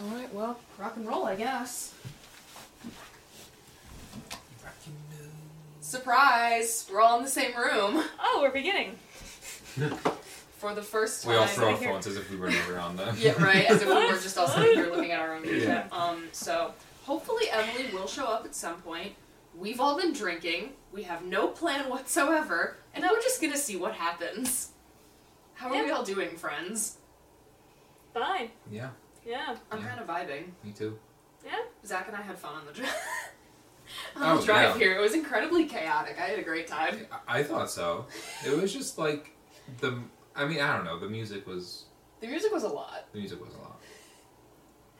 All right, well, rock and roll, I guess. Surprise! We're all in the same room Oh, we're beginning. for the first time. We all throw our phones as if we were never on them. Yeah, right. As if we were just all sitting here looking at our own music. Yeah. Um, so hopefully Emily will show up at some point. We've all been drinking. We have no plan whatsoever, and we're just gonna see what happens. How are we Yeah. all doing, friends? Fine. Yeah, Yeah. I'm Yeah. kind of vibing. me too. Yeah. Zach and I had fun on the drive. on Oh, the drive yeah. here, it was incredibly chaotic. I had a great time. I, I thought so. It was just like the. I mean, I don't know. The music was. The music was a lot. The music was a lot,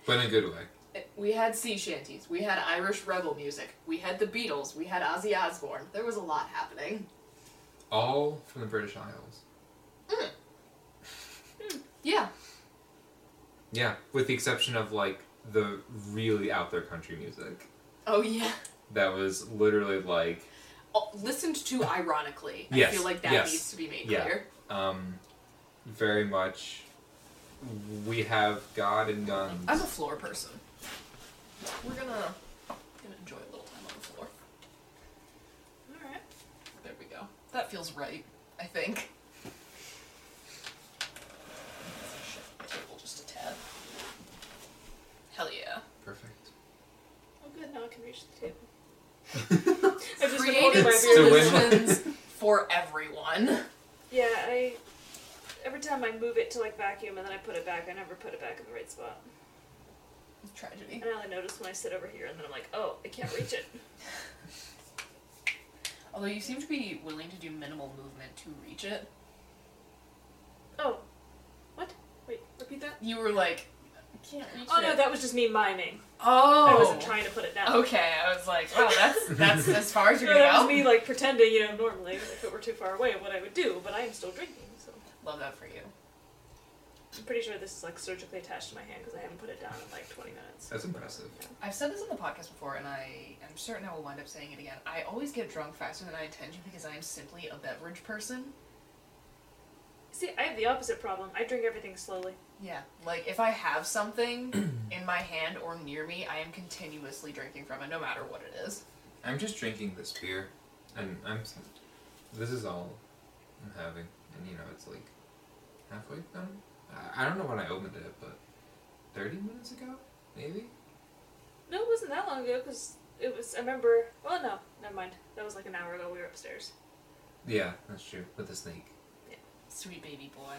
but in a good way. Eh, we had sea shanties. We had Irish rebel music. We had the Beatles. We had Ozzy Osbourne. There was a lot happening. All from the British Isles. Hmm. Yeah. Yeah, with the exception of like the really out there country music. Oh yeah. That was literally like Oh, listened to ironically. I Yes, feel like that yes, needs to be made yeah. clear. um, very much. We have God and guns. I'm a floor person. We're gonna gonna enjoy a little time on the floor. All right. There we go. That feels right. I think. Shift the table just a tad. Hell yeah. Perfect. Oh, good. Now I can reach the table. I've just been holding Created my So beer. when- solutions for everyone. Yeah, I. Every time I move it to like vacuum and then I put it back, I never put it back in the right spot. Tragedy. And I only notice when I sit over here and then I'm like, oh, I can't reach it. Although you seem to be willing to do minimal movement to reach it. Oh. What? Wait, repeat that? You were like, I can't reach Oh it. no, that was just me miming. Oh. I wasn't trying to put it down. Okay, I was like, wow, that's that's as far as So you're that gonna was go. me like pretending, you know, normally if it were too far away, what I would do, but I am still drinking, so Love that for you. I'm pretty sure this is like surgically attached to my hand because I haven't put it down in like 20 minutes. That's impressive. I've said this on the podcast before, and I am certain I will wind up saying it again. I always get drunk faster than I intend to because I am simply a beverage person. See, I have the opposite problem. I drink everything slowly. Yeah, like if I have something in my hand or near me, I am continuously drinking from it, no matter what it is. I'm just drinking this beer, and I'm. This is all I'm having, and you know it's like halfway done. I- I don't know when I opened it, but thirty minutes ago, maybe. No, it wasn't that long ago because it was. I remember. Well, no, never mind. That was like an hour ago. We were upstairs. Yeah, that's true. With the snake. Yeah, Sweet baby boy.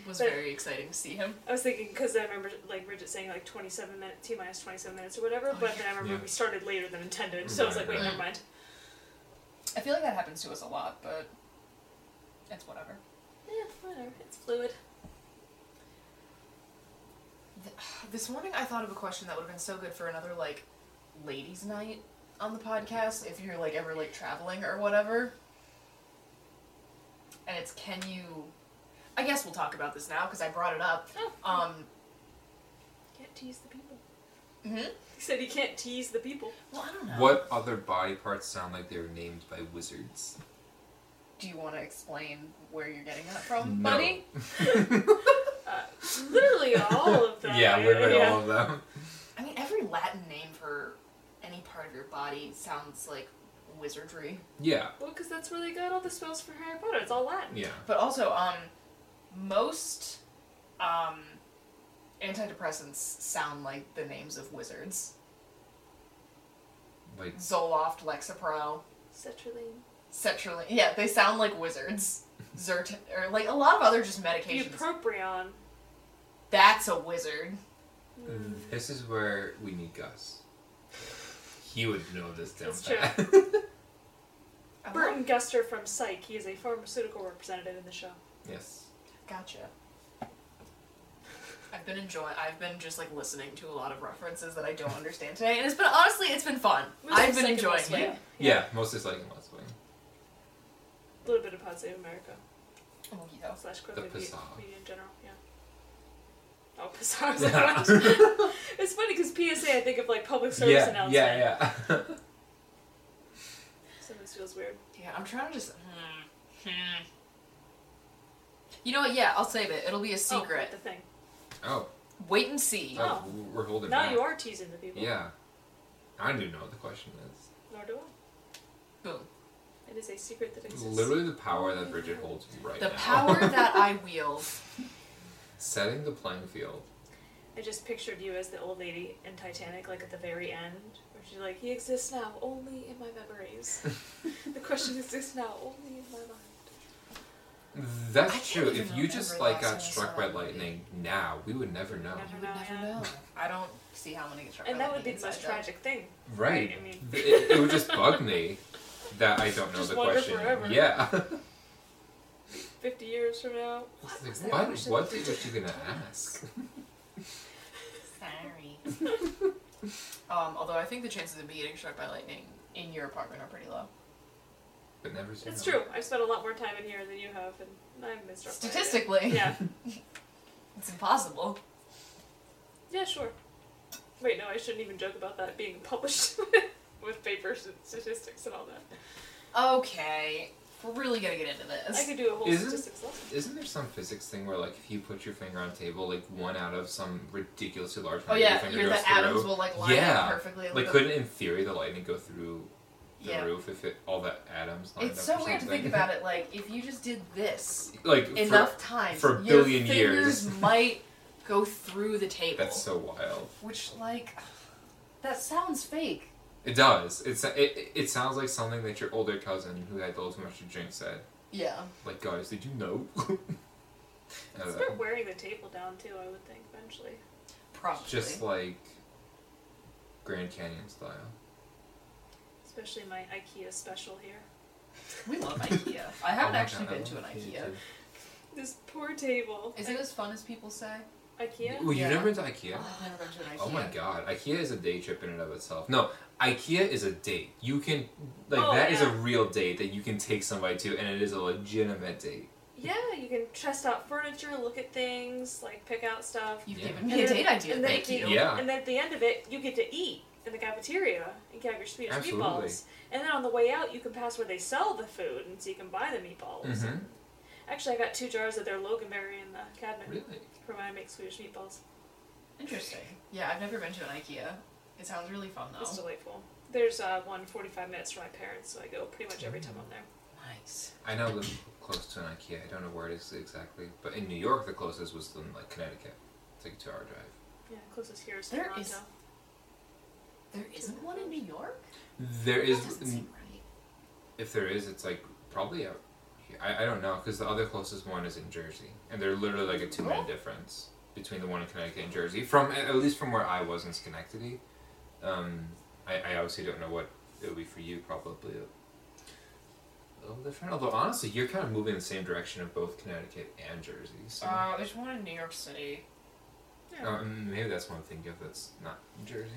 It was But- very exciting to see him. I was thinking because I remember like Bridget saying like 27 minutes, T minus 27 minutes or whatever. Oh, but then I remember Yeah. we started later than intended, so I was like, wait, right. never mind. I feel like that happens to us a lot, but it's whatever. Yeah, whatever. It's fluid. This morning I thought of a question that would have been so good for another like ladies' night on the podcast if you're like ever like traveling or whatever. And it's can you I guess we'll talk about this now because I brought it up. Oh. Um Can't tease the people. mhm. He said he can't tease the people. well, I don't know. What other body parts sound like they were named by wizards? do you want to explain where you're getting that from, No. buddy? Uh, literally all of them. yeah, literally yeah. all of them. I mean, every Latin name for any part of your body sounds like wizardry. Yeah, Well, because that's where they got all the spells for Harry Potter. It's all Latin. yeah. But also, um, most um, antidepressants sound like the names of wizards. Like Zoloft, Lexapro, Sertraline. Sertraline. Yeah, they sound like wizards. Zert or like a lot of other just medications. Bupropion. That's a wizard. this is where we need Gus. He would know this down That's true. Burton Guster from Psych. He is a pharmaceutical representative in the show. yes. Gotcha. I've been enjoying. I've been just like listening to a lot of references that I don't understand today, and it's been honestly, it's been fun. Mostly I've been enjoying West Wing. it. Yeah, mostly like in West Wing. A little bit of Pod Save America. Oh yeah. Slash The Crooked Media media in general. Yeah. Oh, Passat. was like, it's funny because PSA, I think of like public service yeah, announcement. yeah, yeah. So this feels weird. Yeah, I'm trying to just. Hmm, hmm. You know what? Yeah, I'll save it. It'll be a secret. Oh, secret. the thing. oh, Wait and see. oh, Oh. we're holding Now back. you are teasing the people. Yeah. I don't know what the question is. Nor do I. Boom. It is a secret that exists. Literally the power that Bridget holds right The now. The power that I wield. Setting the playing field. I just pictured you as the old lady in Titanic, like at the very end, where she's like, "He exists now only in my memories. the question exists now only in my mind." That's true. If you just like got struck by that movie. lightning now, we would never know. Never You would know, never know. I don't see how many get struck And by that would be lightning the most inside tragic thing. Right. I mean- it, it would just bug me that I don't know Just the wonder question. forever. Yeah. Fifty years from now. Like, was that what question? what was you gonna ask? Sorry. um, although I think the chances of me getting struck by lightning in your apartment are pretty low. But never seen It's it. true. I've spent a lot more time in here than you have, and I haven't been struck it. Statistically, Yeah. it's impossible. Yeah, sure. Wait, no, I shouldn't even joke about that being published with papers and statistics and all that. Okay, we're really gonna get into this. I could do a whole Isn't- statistics lesson. Isn't there some physics thing where like if you put your finger on a table, like one out of some ridiculously large Oh number yeah, of your finger your, goes the atoms will like line Yeah. up perfectly. Like with the- couldn't in theory the lightning go through the Yeah. roof if it all the atoms lined It's up so or weird to think about it. Like if you just did this like for- enough times, for a billion fingers years. might go through the table. That's so wild. Which like, that sounds fake. It does. It's it, it, it sounds like something that your older cousin who had a little too much to drink said. Yeah. Like, guys, did you know? I don't. Uh, Start wearing the table down too. I would think eventually. Probably. Just like Grand Canyon style. Especially my IKEA special here. we love IKEA. I Oh haven't my actually God, I been to an love IKEA. too. This poor table. Is it as fun as people say? IKEA? Well, you've Yeah. never been to IKEA? Oh, I've never been to an IKEA. Oh my god, IKEA is a day trip in and of itself. No, IKEA is a date. You can like Oh, that is yeah. a real date that you can take somebody to, and it is a legitimate date. Yeah, you can test out furniture, look at things, like pick out stuff. You've Yeah. given me a then- date idea. and then Thank at the- you. Yeah. And then at the end of it, you get to eat in the cafeteria and have your Swedish Absolutely. meatballs. And then on the way out, you can pass where they sell the food, and so you can buy the meatballs. Mm-hmm. Actually, I got two jars of their lingonberry in the cabinet Really? for when I make Swedish meatballs. Interesting. Yeah, I've never been to an IKEA. It sounds really fun though. It's though. delightful. There's uh, one 45 minutes from my parents, so I go pretty much every time I'm there. Nice. I know live close to an IKEA. I don't know where it is exactly, but in New York, the closest was in like Connecticut. It's like a two-hour drive. Yeah, closest here is There Toronto. is- There isn't one in New York. There is, That seem right. if there is, it's like probably out. Here. I I don't know because the other closest one is in Jersey, and they're literally like a two-minute difference between the one in Connecticut and Jersey. From at least from where I was in Schenectady. Um, I, I obviously don't know what it would be for you. Probably a little different. Although honestly, you're kind of moving in the same direction of both Connecticut and Jersey. So Uh, there's one in New York City. Yeah. um, maybe that's one thing If that's not in Jersey.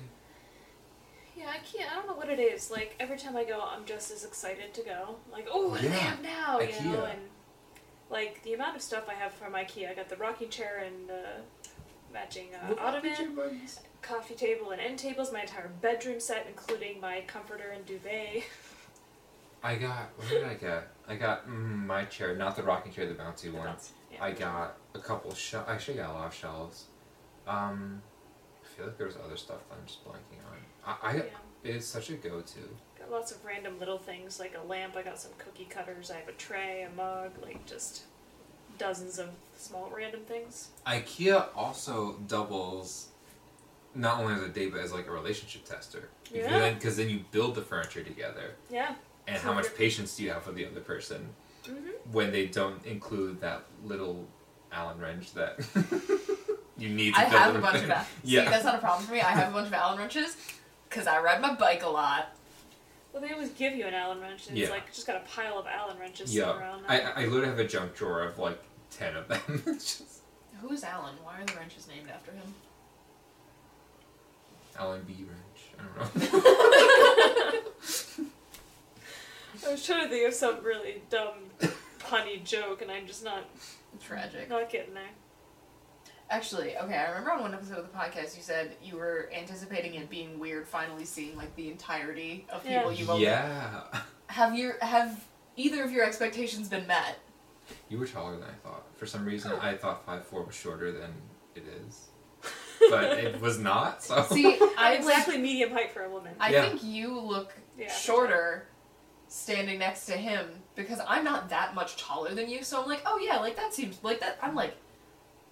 Yeah, I can't. I don't know what it is. Like every time I go, I'm just as excited to go. Like, oh, what do they Yeah, have now? You know, IKEA. and like the amount of stuff I have from IKEA. I got the rocking chair and the matching uh, ottoman, coffee table, and end tables. My entire bedroom set, including my comforter and duvet. I got what did I get? I got mm, my chair, not the rocking chair, the bouncy one. Yeah. I got a couple shelves. I actually, got a lot of shelves. Um, I feel like there was other stuff that I'm just blanking on. I, I Yeah. it is such a go-to. Got lots of random little things like a lamp. I got some cookie cutters. I have a tray, a mug, like just dozens of small random things. IKEA also doubles not only as a date but as like a relationship tester. Yeah. Because then you build the furniture together, Yeah. and how much patience do you have for the other person Mm-hmm. when they don't include that little Allen wrench that you need to I build have a bunch thing. of Allen. Yeah. See, that's not a problem for me. I have a bunch of Allen wrenches because I ride my bike a lot. Well, they always give you an Allen wrench, and Yeah. it's like just got a pile of Allen wrenches yeah. sitting around. I. I literally have a junk drawer of like ten of them. It's just Who is Alan? Why are the wrenches named after him? Allen B wrench. I don't know. I was trying to think of some really dumb punny joke, and I'm just not Tragic. not getting there. Actually, okay, I remember on one episode of the podcast you said you were anticipating it being weird finally seeing like the entirety of people Yeah. you've only yeah. have your have either of your expectations been met? You were taller than I thought. For some reason, Oh. I thought five four was shorter than it is, but it was not. So See, I I'm like exactly medium height for a woman. I Yeah. think you look Yeah, shorter standing next to him because I'm not that much taller than you, so I'm like, oh yeah, like that seems like that. I'm like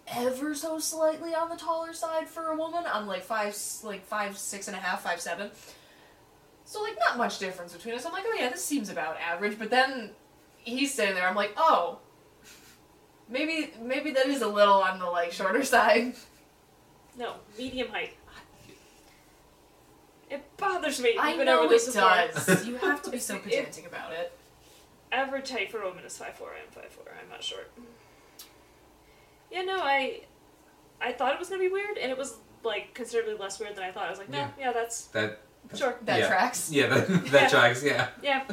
ever so slightly on the taller side for a woman. I'm like five, like five, six and a half, five, seven. So like not much difference between us. I'm like, oh yeah, this seems about average. But then he's standing there. I'm like, oh, maybe maybe that is a little on the like shorter side. No, medium height. It bothers me. I know over this it does. You have to be so pedantic about it. Average height for a woman is five four. I'm five four. I'm not short. Yeah, no, I I thought it was gonna be weird, and it was like considerably less weird than I thought. I was like, no, Yeah. yeah, that's that sure, That Yeah. tracks. yeah that that Yeah. tracks yeah. yeah,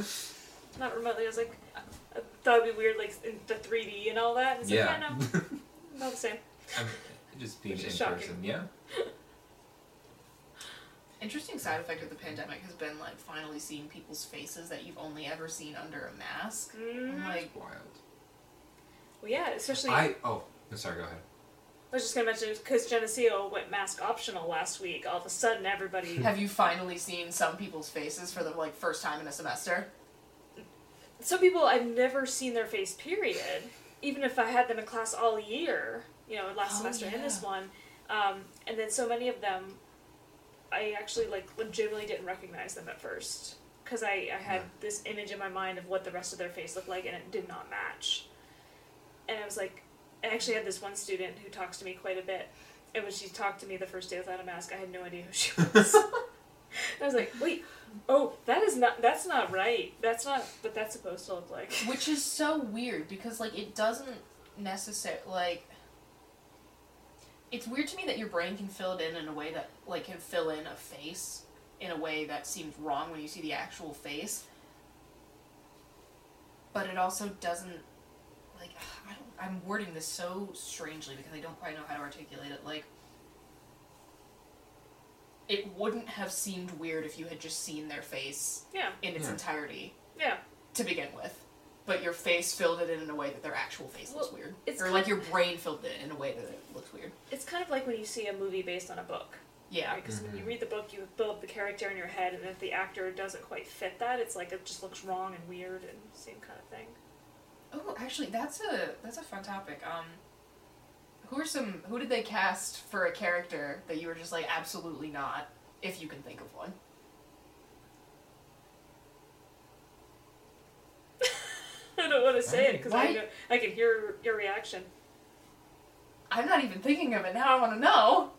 not remotely. I was like, I thought it'd be weird, like in the 3D and all that. And it's Yeah. like, yeah, no, not the same. I'm just being in shocking. person. Yeah. Interesting side effect of the pandemic has been like finally seeing people's faces that you've only ever seen under a mask. I'm Mm. like, Wild. Well, yeah, especially. I oh no, sorry. Go ahead. I was just gonna mention because Geneseo went mask optional last week. All of a sudden, everybody. have you finally seen some people's faces for the like first time in a semester? Some people I've never seen their face. Period. Even if I had them in class all year, you know, last Oh, semester and this one, um, and then so many of them, I actually like legitimately didn't recognize them at first because I, I had Yeah. this image in my mind of what the rest of their face looked like and it did not match. And I was like, I actually had this one student who talks to me quite a bit, and when she talked to me the first day without a mask, I had no idea who she was. I was like, wait, oh, that is not, that's not right. That's not what that's supposed to look like. Which is so weird because like it doesn't necessarily like. It's weird to me that your brain can fill it in in a way that like can fill in a face in a way that seems wrong when you see the actual face. But it also doesn't like I don't I'm wording this so strangely because I don't quite know how to articulate it like it wouldn't have seemed weird if you had just seen their face Yeah, in its Yeah. entirety yeah. to begin with. But your face filled it in in a way that their actual face looks weird. it's or like your brain filled it in a way that it looks weird. It's kind of like when you see a movie based on a book. Yeah. Because when you Mhm. read the book, you build up the character in your head, and if the actor doesn't quite fit that, it's like it just looks wrong and weird and same kind of thing. Oh, actually, that's a that's a fun topic. Um, who are some who did they cast for a character that you were just like absolutely not, if you can think of one? I don't want to say it because I I can hear your reaction. I'm not even thinking of it now. I want to know.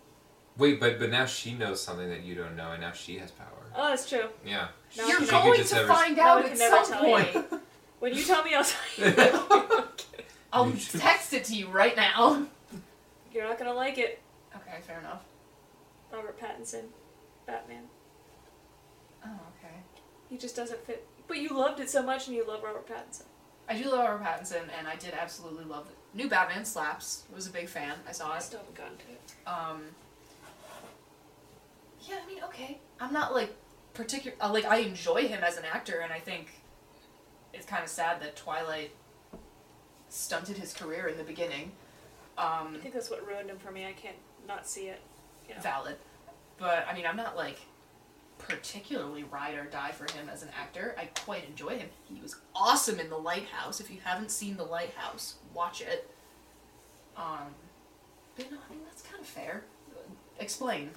Wait, but but now she knows something that you don't know, and now she has power. Oh, that's true. Yeah. Now I You're can- She could going to never- find out can at some point. When you tell me, I'll tell you. I'll You should- text it to you right now. You're not gonna like it. Okay, fair enough. Robert Pattinson, Batman. Oh, okay. He just doesn't fit. But you loved it so much, and you love Robert Pattinson. I do love Robert Pattinson, and I did absolutely love it. New Batman slaps. Was a big fan. I saw it. I it. still haven't gotten to it. Um. Yeah, I mean, okay. I'm not like particular. Uh, like I enjoy him as an actor, and I think it's kind of sad that Twilight stunted his career in the beginning. Um, I think that's what ruined him for me. I can't not see it. You know. valid, but I mean, I'm not like particularly ride or die for him as an actor. I quite enjoy him. He was awesome in The Lighthouse. If you haven't seen The Lighthouse, watch it. Um, but no, I mean that's kind of fair. Explain.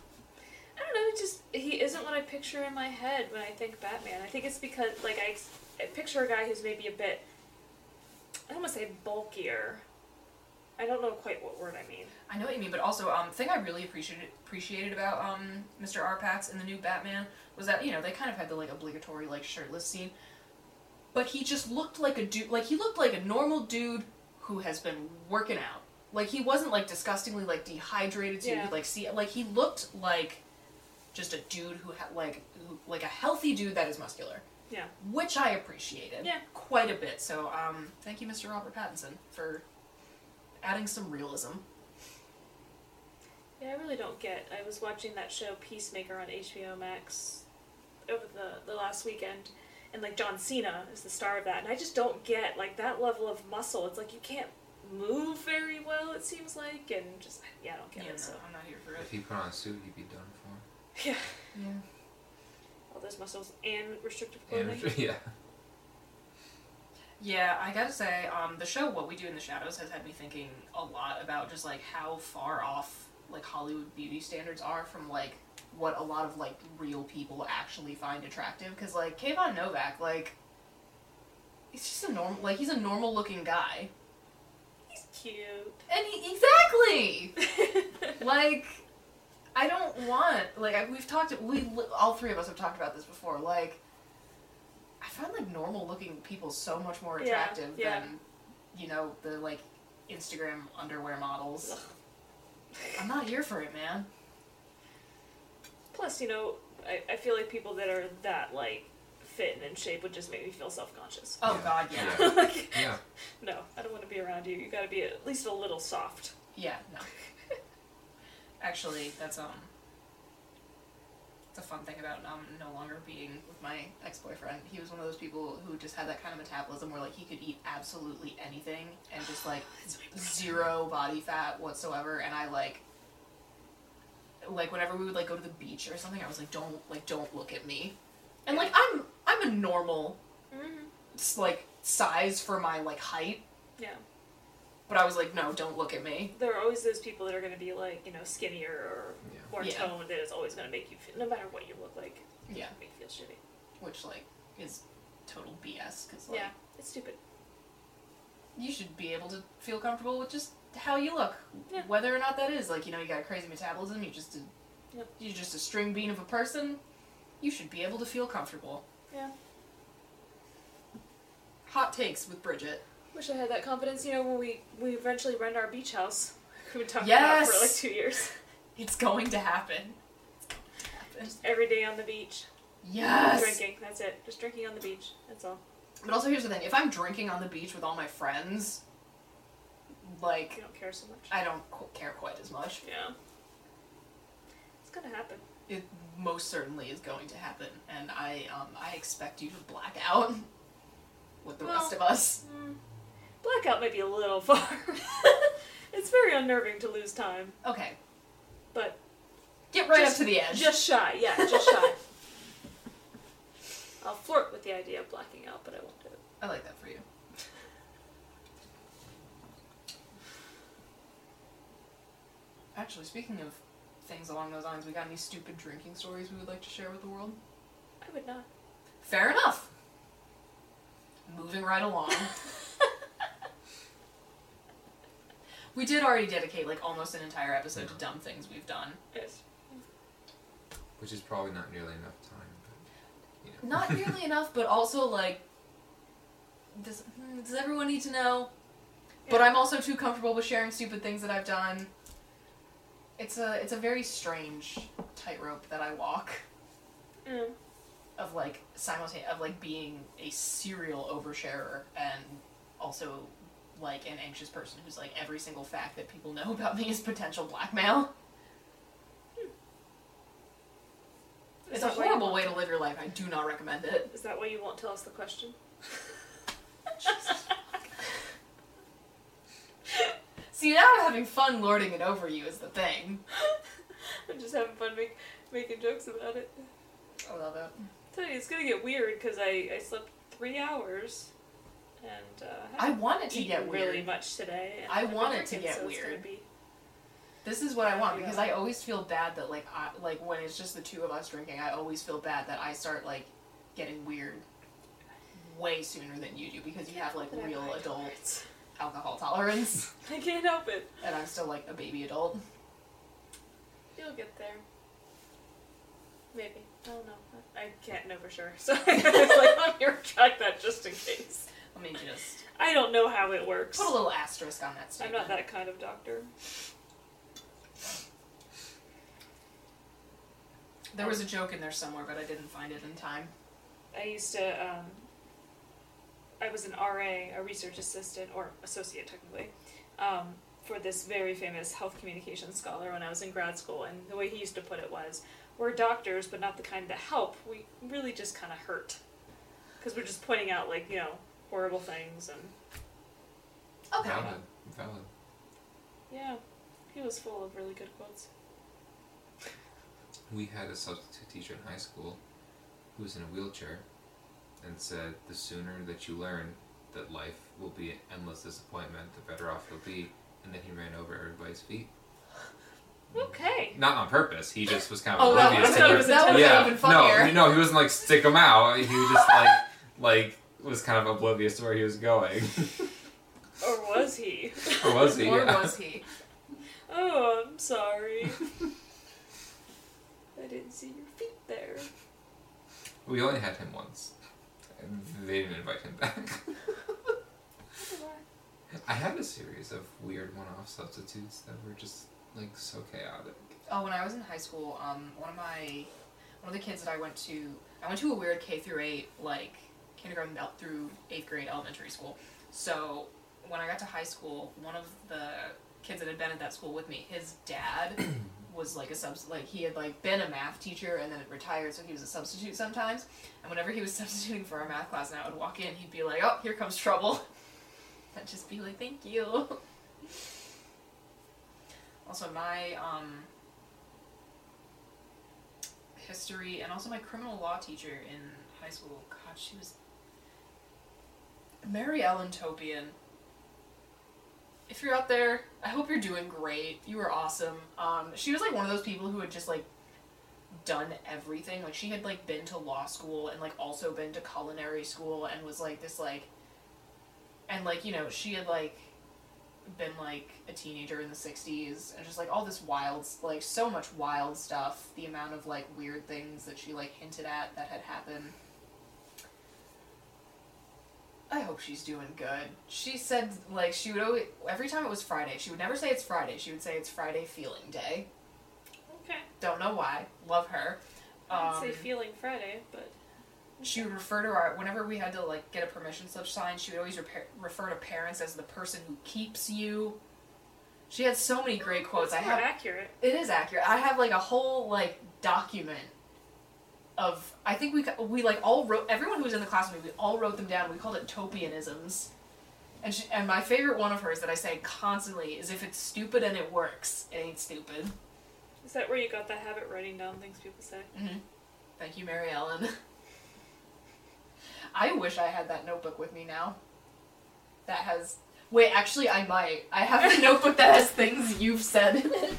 I don't know. Just he isn't what I picture in my head when I think Batman. I think it's because like I picture a guy who's maybe a bit. I don't want to say bulkier. I don't know quite what word I mean. I know what you mean, but also, um, thing I really appreciated appreciated about um Mr. R-Patz in the new Batman was that you know they kind of had the like obligatory like shirtless scene, but he just looked like a dude. Like he looked like a normal dude who has been working out. Like he wasn't like disgustingly like dehydrated. So you could like see like he looked like just a dude who had like who, like a healthy dude that is muscular, Yeah. which I appreciated Yeah. quite a bit. So um, thank you, Mr. Robert Pattinson, for adding some realism. Yeah, I really don't get. I was watching that show Peacemaker on HBO Max over the the last weekend, and like John Cena is the star of that, and I just don't get like that level of muscle. It's like you can't move very well. It seems like, and just yeah, I don't get Yeah, it. So I'm not here for it. If he put on a suit, he'd be done for. yeah, Yeah. All those muscles and restrictive And clothing. yeah, Yeah, I gotta say, um, the show What We Do in the Shadows has had me thinking a lot about just like how far off like Hollywood beauty standards are from like what a lot of like real people actually find attractive. Because like Kayvan Novak, like he's just a normal, like he's a normal looking guy, He's cute. and he exactly like I don't want like I, we've talked we all three of us have talked about this before like I find like normal looking people so much more attractive yeah. than you know the like Instagram underwear models. I'm not here for it, man. Plus, you know, I, I feel like people that are that like fit and in shape would just make me feel self conscious. Oh Yeah. God, yeah, Yeah. like, yeah. no, I don't want to be around you. You got to be at least a little soft. yeah, no. Actually, that's um, it's a fun thing about um no longer being with my ex boyfriend. He was one of those people who just had that kind of metabolism where like he could eat absolutely anything and just like zero body fat whatsoever. And I like, like whenever we would like go to the beach or something, I was like, don't like don't look at me. And like I'm I'm a normal Mm-hmm. like size for my like height, Yeah. But I was like, no, don't look at me. There are always those people that are going to be like, you know, skinnier or Yeah. more Yeah. toned that is always going to make you feel, no matter what you look like, Yeah, make you feel shitty. which like is total BS because like yeah, it's stupid. you should be able to feel comfortable with just how you look, Yeah. whether or not that is like you know you got a crazy metabolism, you just a, Yep. you're just a string bean of a person. You should be able to feel comfortable. Yeah. Hot takes with Bridget. Wish I had that confidence, you know, when we, we eventually rent our beach house. We've been talking Yes! about for like two years. It's going to happen. It's going. Every day on the beach. Yes. Drinking, that's it. Just drinking on the beach. That's all. But also here's the thing: if I'm drinking on the beach with all my friends, like You don't care so much. I don't qu- care quite as much. yeah. It's gonna happen. It most certainly is going to happen, and I um I expect you to black out with the rest of us. Mm. Blackout may be a little far. it's very unnerving to lose time, Okay, but get right Just- up to the edge. just shy. Yeah, just shy. I'll flirt with the idea of blacking out, but I won't do it. I like that for you. Actually, speaking of things along those lines, we got any stupid drinking stories we would like to share with the world? I would not. Fair enough. Moving right along. we did already dedicate like almost an entire episode to dumb things we've done. Yes. Which is probably not nearly enough time. But, you know. Not nearly enough, but also like does hmm, does everyone need to know? But I'm also too comfortable with sharing stupid things that I've done. It's a it's a very strange tightrope that I walk Mm. of like simultaneous of like being a serial oversharer and also like an anxious person who's like every single fact that people know about me is potential blackmail. Is It's a that why you horrible way to live your life. I do not recommend it. Is that why you won't tell us the question? See, now I'm having fun lording it over you is the thing. I'm just having fun make, making jokes about it. I love it. tell you, it's gonna get weird because I, I slept three hours, and uh, I haven't want it to get weird. really much today. I I've want it to get so weird. be- This is what I want because. I always feel bad that like I like when it's just the two of us drinking. I always feel bad that I start like getting weird way sooner than you do because you have like real adult alcohol tolerance, I can't help it. and I'm still like a baby adult. You'll get there. Maybe. I don't know. I I can't know for sure. So I was like, let me retract that just in case. Let me just I don't know how it works. put a little asterisk on that statement. I'm not that kind of doctor. There was a joke in there somewhere, but I didn't find it in time. I used to, um, I was an RA, a research assistant, or associate technically, um, for this very famous health communications scholar when I was in grad school. And the way he used to put it was, we're doctors, but not the kind that help. We really just kind of hurt. Because we're just pointing out, like, you know, horrible things. And Okay. Valid. Valid. yeah, he was full of really good quotes. We had a substitute teacher in high school who was in a wheelchair and said the sooner that you learn that life will be an endless disappointment, the better off you'll be. And then he ran over everybody's feet. Okay. Not on purpose. He just was kind of Oh, that oblivious was, to he their- was that was yeah, even funnier. no, no, he wasn't like stick him out. He was just like like was kind of oblivious to where he was going. Or was he? or was he? Or Yeah. was he? Oh, I'm sorry. I didn't see your feet there. We only had him once. And they didn't invite him back. I had a series of weird one-off substitutes that were just like so chaotic. Oh, when I was in high school, um, one of my one of the kids that I went to, I went to a weird K through eight, like kindergarten el- through eighth grade elementary school. So when I got to high school, one of the kids that had been at that school with me, his dad was like a subs like he had like been a math teacher and then retired, so he was a substitute sometimes. And whenever he was substituting for our math class, and I would walk in, he'd be like, "Oh, here comes trouble." I'd just be like, "Thank you." Also, my um, history and also my criminal law teacher in high school. God, she was Mary Ellen Topian. If you're out there, I hope you're doing great. You were awesome. Um, she was like one of those people who had just like done everything. Like she had like been to law school and like also been to culinary school and was like this like and like you know she had like been like a teenager in the 60s and just like all this wild like so much wild stuff the amount of like weird things that she like hinted at that had happened i hope she's doing good. She said like she would always every time it was friday she would never say it's friday. She would say it's friday feeling day. Okay. don't know why. Love her. I'd say Um, feeling Friday, but she would refer to our whenever we had to like get a permission slip signed she would always repair, refer to parents as the person who keeps you. She had so many great quotes. I have accurate. it is accurate. I have like a whole like document of i think we ca- we like all wrote everyone who was in the class with me we all wrote them down we called it topianisms and she, and my favorite one of hers that i say constantly is if it's stupid and it works it ain't stupid Is that where you got the habit writing down things people say? Mm-hmm. Thank you, Mary Ellen. I wish I had that notebook with me now. That has. Wait, actually, I might. I have a notebook that has things you've said in it.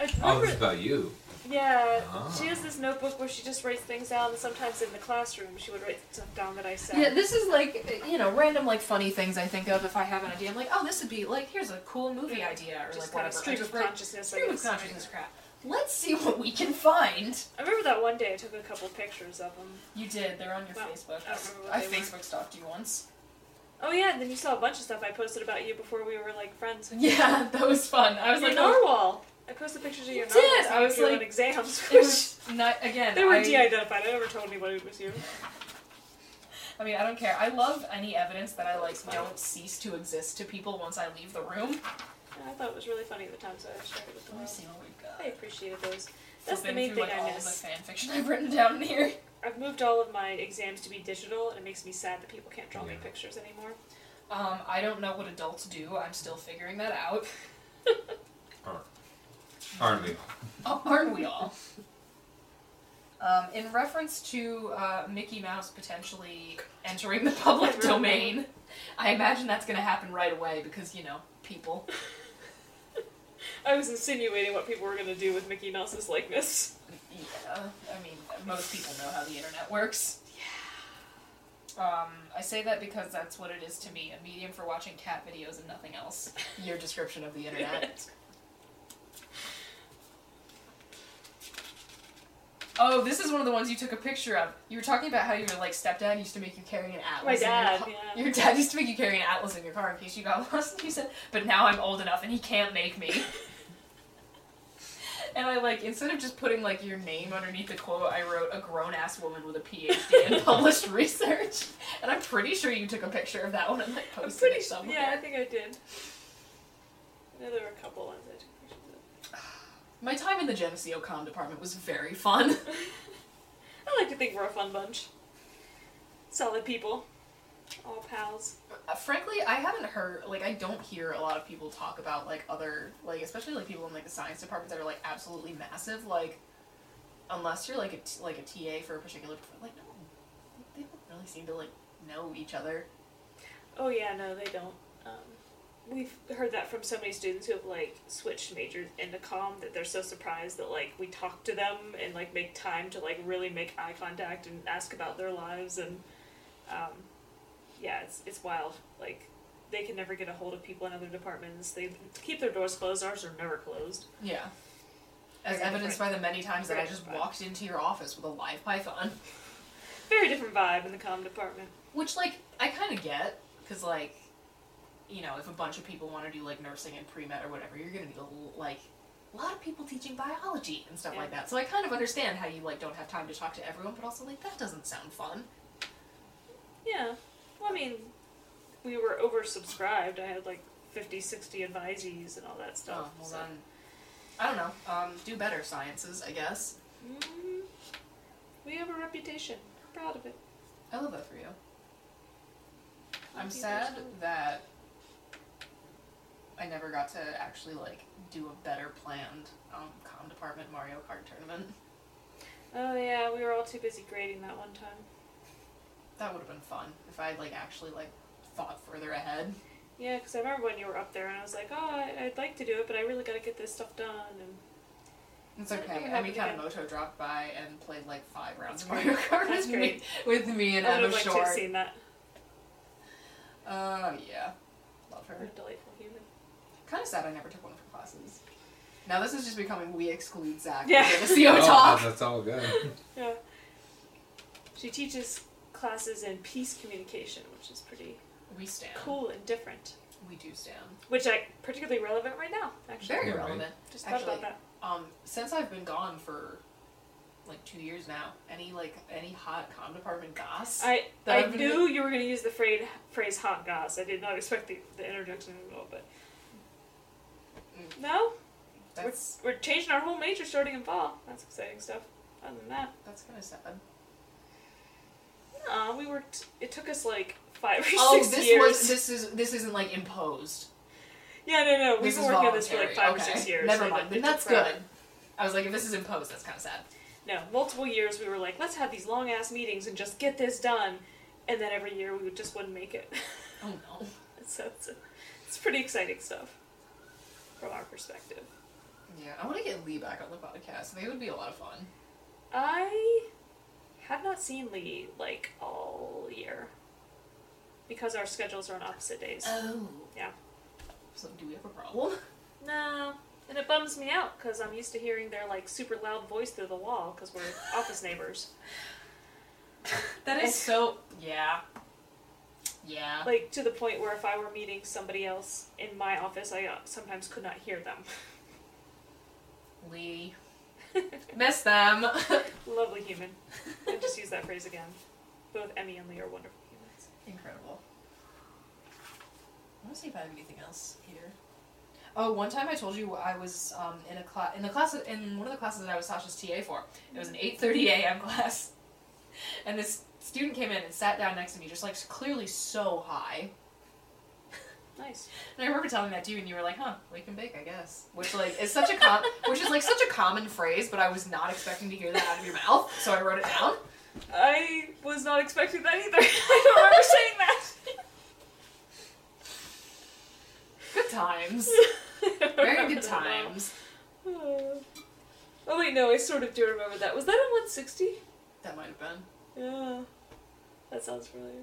I Oh, remember, this is about you. Yeah, Ah. she has this notebook where she just writes things down. And sometimes in the classroom, she would write stuff down that I said. Yeah, this is like, you know, random, like, funny things I think of if I have an idea. I'm like, oh, this would be, like, here's a cool movie Yeah, idea, or, just like, kind whatever. of stream of write- consciousness. Stream of consciousness crap. Let's see what we can find. I remember that one day I took a couple pictures of them. You did. They're on your Well, Facebook. I don't remember what I they were. Facebook stalked you once. Oh yeah, and then you saw a bunch of stuff I posted about you before we were like friends. Yeah, that was fun. I was Your like, oh, narwhal. I posted pictures of You your did! narwhal. I was like- on exams. it was not again. they were I, de-identified. I never told anybody it was you. I mean, I don't care. I love any evidence that I like don't cease to exist to people once I leave the room. Yeah, I thought it was really funny at the time, so I shared it with them. Let me world. see what we've got. I appreciated those. That's the main through, thing like, I all miss. the fan fiction I've written down here. I've moved all of my exams to be digital, and it makes me sad that people can't draw me pictures anymore. Um, I don't know what adults do. I'm still figuring that out. Aren't we? Oh, aren't we all? Um, in reference to uh, Mickey Mouse potentially entering the public domain, I imagine that's going to happen right away because, you know, people. I was insinuating what people were gonna do with Mickey Mouse's likeness. Yeah, I mean, most people know how the internet works. Yeah. Um, I say that because that's what it is to me a medium for watching cat videos and nothing else. Your description of the internet. Oh, this is one of the ones you took a picture of. You were talking about how your like stepdad used to make you carry an atlas. My in your dad, car- yeah. Your dad used to make you carry an atlas in your car in case you got lost. And you said, "But now I'm old enough, and he can't make me." and I like instead of just putting like your name underneath the quote, I wrote a grown ass woman with a PhD in published research. And I'm pretty sure you took a picture of that one and like I'm posted pretty it somewhere. Yeah, I think I did. I know there were a couple ones I took pictures of. My time in the Geneseo Com department was very fun. I like to think we're a fun bunch. Solid people. All pals. Uh, frankly, I haven't heard like I don't hear a lot of people talk about like other like especially like people in like the science departments that are like absolutely massive like unless you're like a t- like a TA for a particular like no they don't really seem to like know each other. Oh yeah, no, they don't. Um, we've heard that from so many students who have like switched majors into comm that they're so surprised that like we talk to them and like make time to like really make eye contact and ask about their lives and um, yeah, it's it's wild. Like they can never get a hold of people in other departments. They keep their doors closed. Ours are never closed. Yeah. As Very evidenced by the many times that I just different. walked into your office with a live python. Very different vibe in the comm department. Which, like, I kind of get, because, like, you know, if a bunch of people want to do, like, nursing and pre med or whatever, you're going to need, like, a lot of people teaching biology and stuff Yeah. like that. So I kind of understand how you, like, don't have time to talk to everyone, but also, like, that doesn't sound fun. Yeah. Well, I mean, we were oversubscribed. I had like 50, 60 advisees and all that Oh, stuff. well so. then, I don't know. Um, do better sciences, I guess. Mm, we have a reputation. Proud of it. I love that for you. I'm sad that I never got to actually like do a better planned um, com department Mario Kart tournament. Oh yeah, we were all too busy grading that one time. That would have been fun if I had like actually like thought further ahead. Yeah, because I remember when you were up there and I was like, oh, I, I'd like to do it, but I really got to get this stuff done. And It's okay. happened again. Kanemoto dropped by and played like five rounds of Mario Kart with me, with me and I would Emma have liked to have seen that. Uh, yeah, love her. Delightful. Kind of sad I never took one of her classes. Now this is just becoming we exclude Zach. Yeah. Yeah. The CO Oh, talk. that's all good. Yeah. She teaches classes in peace communication, which is pretty We stand. cool and different. We do stand. Which I particularly relevant right now, actually. Very Yeah, right. relevant. Just thought Actually, about that. Um, since I've been gone for like two years now, any like any hot com department goss? I I I've been- knew you were going to use the phrase phrase hot goss. I did not expect the, the interjection at all, but Mm. no, that's we're changing our whole major starting in fall. That's exciting stuff. Other than that, that's kind of sad. no, we were. T- it took us like five or Oh, six this years. was this is this isn't like imposed. yeah, no, no. We've been working on this for like five okay. or six years. Never mind. that's good. I was like, if this is imposed, that's kind of sad. No, multiple years we were like, let's have these long ass meetings and just get this done, and then every year we would just wouldn't make it. Oh no. so it's, it's pretty exciting stuff from our perspective. Yeah, I want to get Lee back on the podcast. They would be a lot of fun. I have not seen Lee like all year because our schedules are on opposite days. Oh. Yeah. So do we have a problem? No, and it bums me out because I'm used to hearing their like super loud voice through the wall because we're office neighbors. That is so. Yeah. Yeah. Like to the point where if I were meeting somebody else in my office, I uh, sometimes could not hear them. Lee. Miss them. Lovely human. I just use that phrase again. Both Emmy and Lee are wonderful humans. Incredible. I want to see if I have anything else here. Oh, one time I told you I was um, in a class in the class in one of the classes that I was Sasha's TA for. It was an 8:30 a.m. class, and this student came in and sat down next to me, just like clearly so high. Nice. And I remember telling that to you, and you were like, "Huh, we can bake, I guess." Which like is such a com- which is like such a common phrase, but I was not expecting to hear that out of your mouth, so I wrote it down. I was not expecting that either. I don't remember saying that. Good times, very good that at all. times. Oh wait, no, I sort of do remember that. Was that on 160? That might have been. Yeah. That sounds familiar.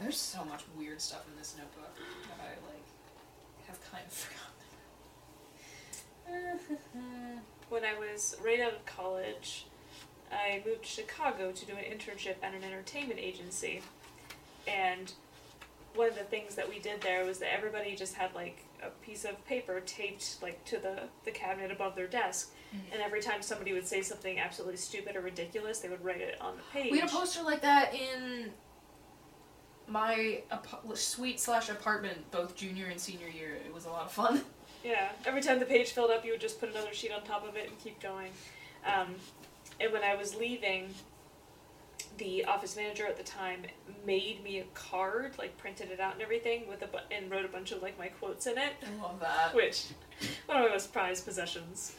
There's so much weird stuff in this notebook that I like have kind of forgotten. when I was right out of college, I moved to Chicago to do an internship at an entertainment agency. And one of the things that we did there was that everybody just had like a piece of paper taped like to the, the cabinet above their desk. And every time somebody would say something absolutely stupid or ridiculous, they would write it on the page. We had a poster like that in my ap- suite slash apartment, both junior and senior year. It was a lot of fun. Yeah, every time the page filled up, you would just put another sheet on top of it and keep going. Um, and when I was leaving, the office manager at the time made me a card, like printed it out and everything, with a bu- and wrote a bunch of like my quotes in it, I love that. which one of my most prized possessions.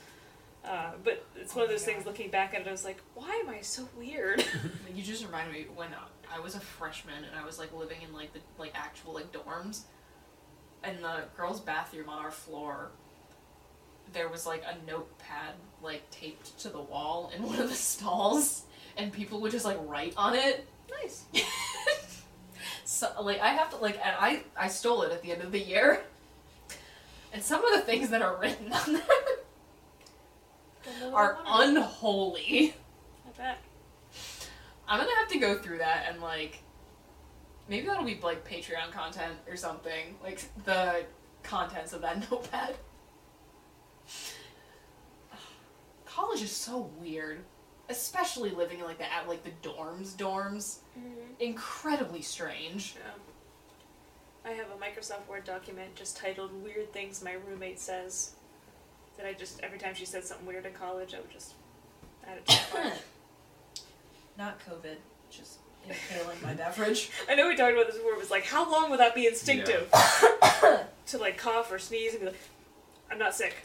Uh, but it's one of Oh my those things. God. Looking back at it, I was like, "Why am I so weird?" You just reminded me when I was a freshman and I was like living in like the like actual like dorms. In the girls' bathroom on our floor, there was like a notepad like taped to the wall in one of the stalls, and people would just like write on it. nice. so like I have to like and I I stole it at the end of the year. And some of the things that are written on there Don't know that are I wanted it. unholy. I bet. I'm gonna have to go through that and like maybe that'll be like Patreon content or something. Like the contents of that notepad. College is so weird. Especially living in like the at like the dorms dorms. Mm-hmm. Incredibly strange. Yeah. I have a Microsoft Word document just titled "Weird Things My Roommate Says." That I just every time she said something weird in college, I would just add it to the file. Not COVID, just inhaling my beverage. I know we talked about this before. It was like, how long would that be instinctive to like cough or sneeze and be like, "I'm not sick."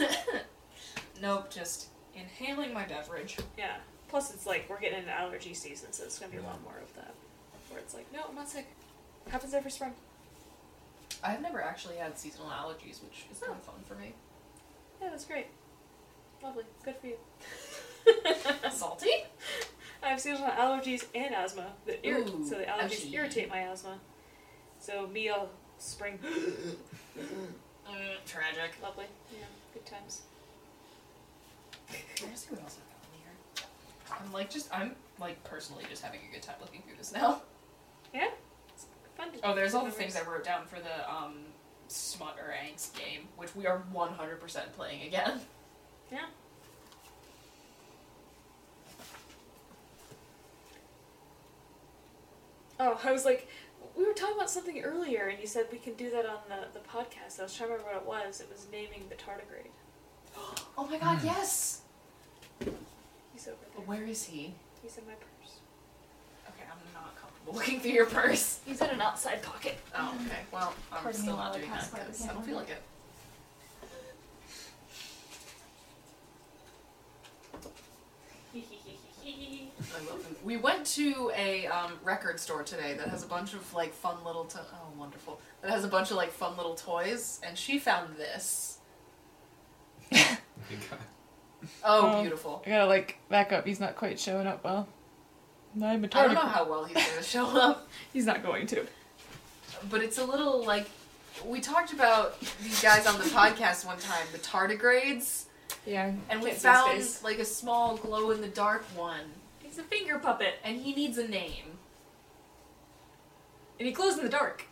nope, just inhaling my beverage. Yeah. Plus, it's like we're getting into allergy season, so it's gonna be a lot more of that. Where it's like, no, I'm not sick. Happens every spring. I've never actually had seasonal allergies, which is kind of fun for me. Yeah, that's great. Lovely. Good for you. Salty? I have seasonal allergies and asthma. That irri- Ooh, so the allergies ouchie. irritate my asthma. So me all spring. Mm, tragic. Lovely. Yeah, good times. Let me see what else I've got in here. I'm like just I'm like personally just having a good time looking through this now. Yeah. It's fun. To Oh, there's all the things I wrote down for the um smut or angst game, which we are 100% playing again. Yeah. Oh, I was like, we were talking about something earlier, and you said we can do that on the, the podcast. I was trying to remember what it was. It was naming the tardigrade. Oh my god, hmm. yes. He's over there. Where is he? He's in my purse. Okay, I'm not comfortable looking through your purse. He's in an outside pocket. Oh, okay. Well, I'm Pardon still while not I doing pass that by the because I don't feel like it. I love him. We went to a um, record store today that has a bunch of like fun little to- oh wonderful that has a bunch of like fun little toys, and she found this. Oh, Oh. beautiful! I gotta like back up. He's not quite showing up well. I'm a I don't know how well he's gonna show up, He's not going to. but it's a little like we talked about these guys on the podcast one time, the tardigrades, Yeah. and we Can't see his found like a small glow in the dark one, He's a finger puppet, and he needs a name. and he glows in the dark.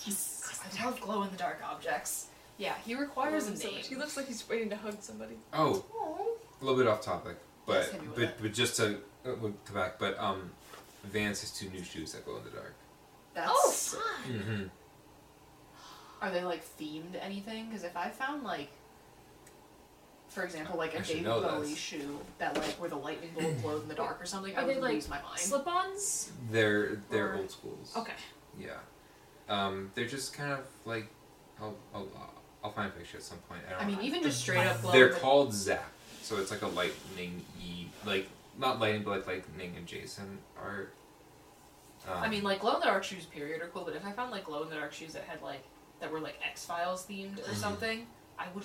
He's I love glow in the dark objects. Yeah, he requires a So name. much. He looks like he's waiting to hug somebody. Oh, a little bit off topic, but Yes, hit me with but, but just to uh, we'll come back. But um, Vance has two new shoes that glow in the dark. That's Oh, fun. Mm-hmm. Are they like themed anything? Because if I found like, for example, like a should David Bowie this. shoe that like where the lightning bolt glowed in the dark or something, I Are would they, like, lose my mind. Slip-ons. They're they're Or- old schools. Okay. Yeah. Um, they're just kind of like, I'll, I'll, I'll find a picture at some point. I, don't I mean, know. even just straight up glow. They're the- called Zap, so it's like a lightning like not lightning, but like lightning adjacent art. Um, I mean, like glow in the dark shoes, period, are cool. But if I found like glow in the dark shoes that had like that were like X Files themed Mm-hmm. or something, I would.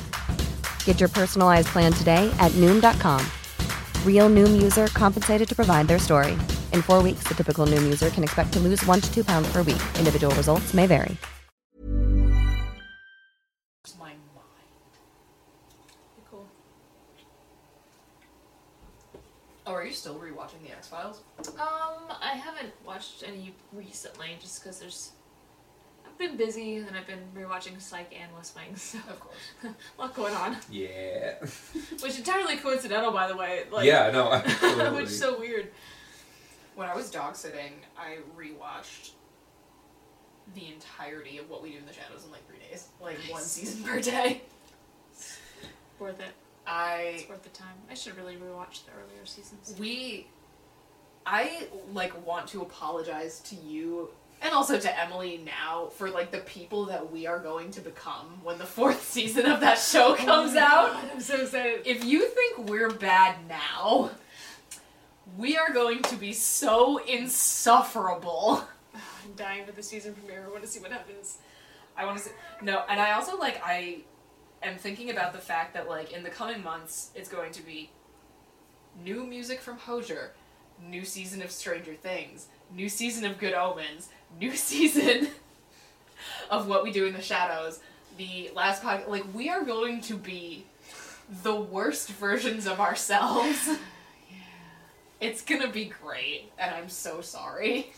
Get your personalized plan today at Noom.com. Real Noom user compensated to provide their story. In four weeks, the typical Noom user can expect to lose one to two pounds per week. Individual results may vary. my mind. Cool. Oh, are you still rewatching the X Files? Um, I haven't watched any recently just because there's. I've been busy and I've been rewatching Psych and West Wing, so Of course. a lot going on. yeah. Which entirely coincidental, by the way. Like, yeah, no, absolutely. which is so weird. When I was dog sitting, I rewatched the entirety of What We Do in the Shadows in like three days, like one season per day. Worth it. I It's worth the time. I should really rewatch the earlier seasons. we I like want to apologize to you and also to Emily now for like the people that we are going to become when the fourth season of that show oh comes out. I'm so excited. If you think we're bad now, we are going to be so insufferable. I'm dying for the season premiere. I want to see what happens. I want to see. no, and I also like I am thinking about the fact that like in the coming months it's going to be new music from Hozier, new season of Stranger Things, new season of Good Omens, new season of What We Do in the Shadows, the last podcast. Like, we are going to be the worst versions of ourselves. yeah. It's gonna be great, and I'm so sorry.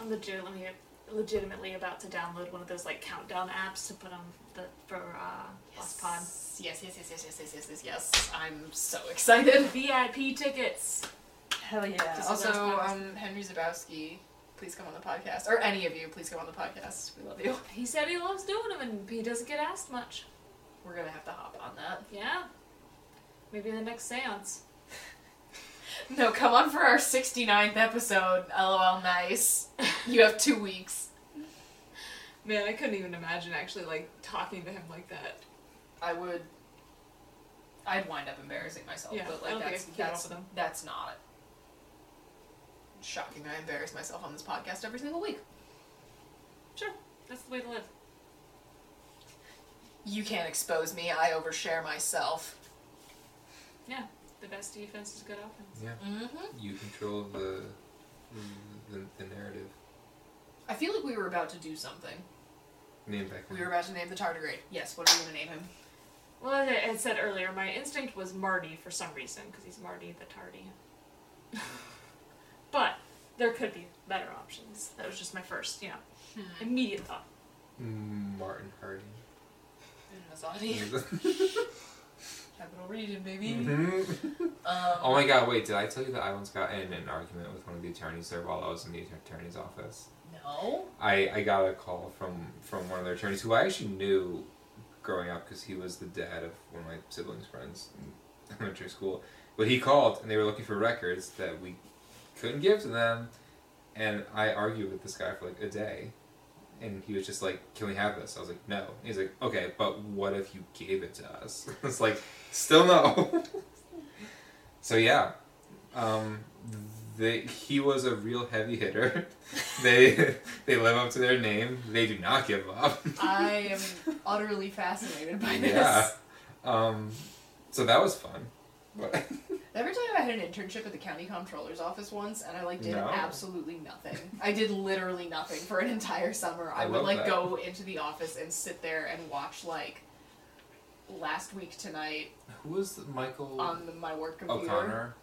I'm legitimately, legitimately about to download one of those like countdown apps to put on the for uh, yes. Pod. Yes, yes, yes, yes, yes, yes, yes, yes. I'm so excited. VIP tickets. Hell yeah. This Also, um, Henry Zebrowski, please come on the podcast. Or any of you, please come on the podcast. We love you. He said he loves doing them and he doesn't get asked much. We're gonna have to hop on that. Yeah. Maybe the next seance. No, come on for our 69th episode. LOL, nice. You have two weeks. Man, I couldn't even imagine actually like talking to him like that. I would. I'd wind up embarrassing myself, Yeah, but like don't think that's I could keep up that's that's not shocking. I embarrass myself on this podcast every single week. Sure, that's the way to live. You can't expose me. I overshare myself. Yeah. The best defense is good offense. Yeah. Mm-hmm. You control the the, the narrative. I feel like we were about to do something. Name back. We were about to name the tardigrade. Yes, what are we gonna name him? Well, as I had said earlier, my instinct was Marty for some reason, because he's Marty the Tardy. but there could be better options. That was just my first, you know, Hmm. immediate thought. Martin Harding. Mazzotti. Capital region, baby. Mhm. Um, oh my god, wait, did I tell you that I once got in an argument with one of the attorneys there while I was in the attorney's office? No. I, I got a call from, from one of their attorneys who I actually knew growing up because he was the dad of one of my siblings' friends in elementary school. But he called and they were looking for records that we couldn't give to them. And I argued with this guy for like a day. And he was just like, Can we have this? I was like, No. He's like, Okay, but what if you gave it to us? it's like, Still no. so yeah. Um, they, he was a real heavy hitter. they they live up to their name. They do not give up. I am utterly fascinated by this. yeah. Um, so that was fun. But Every time I had an internship at the county comptroller's office once, and I like did No. absolutely nothing. I did literally nothing for an entire summer. I, I would like that. go into the office and sit there and watch like last week tonight who was the Michael on the, my work computer. O'Connor?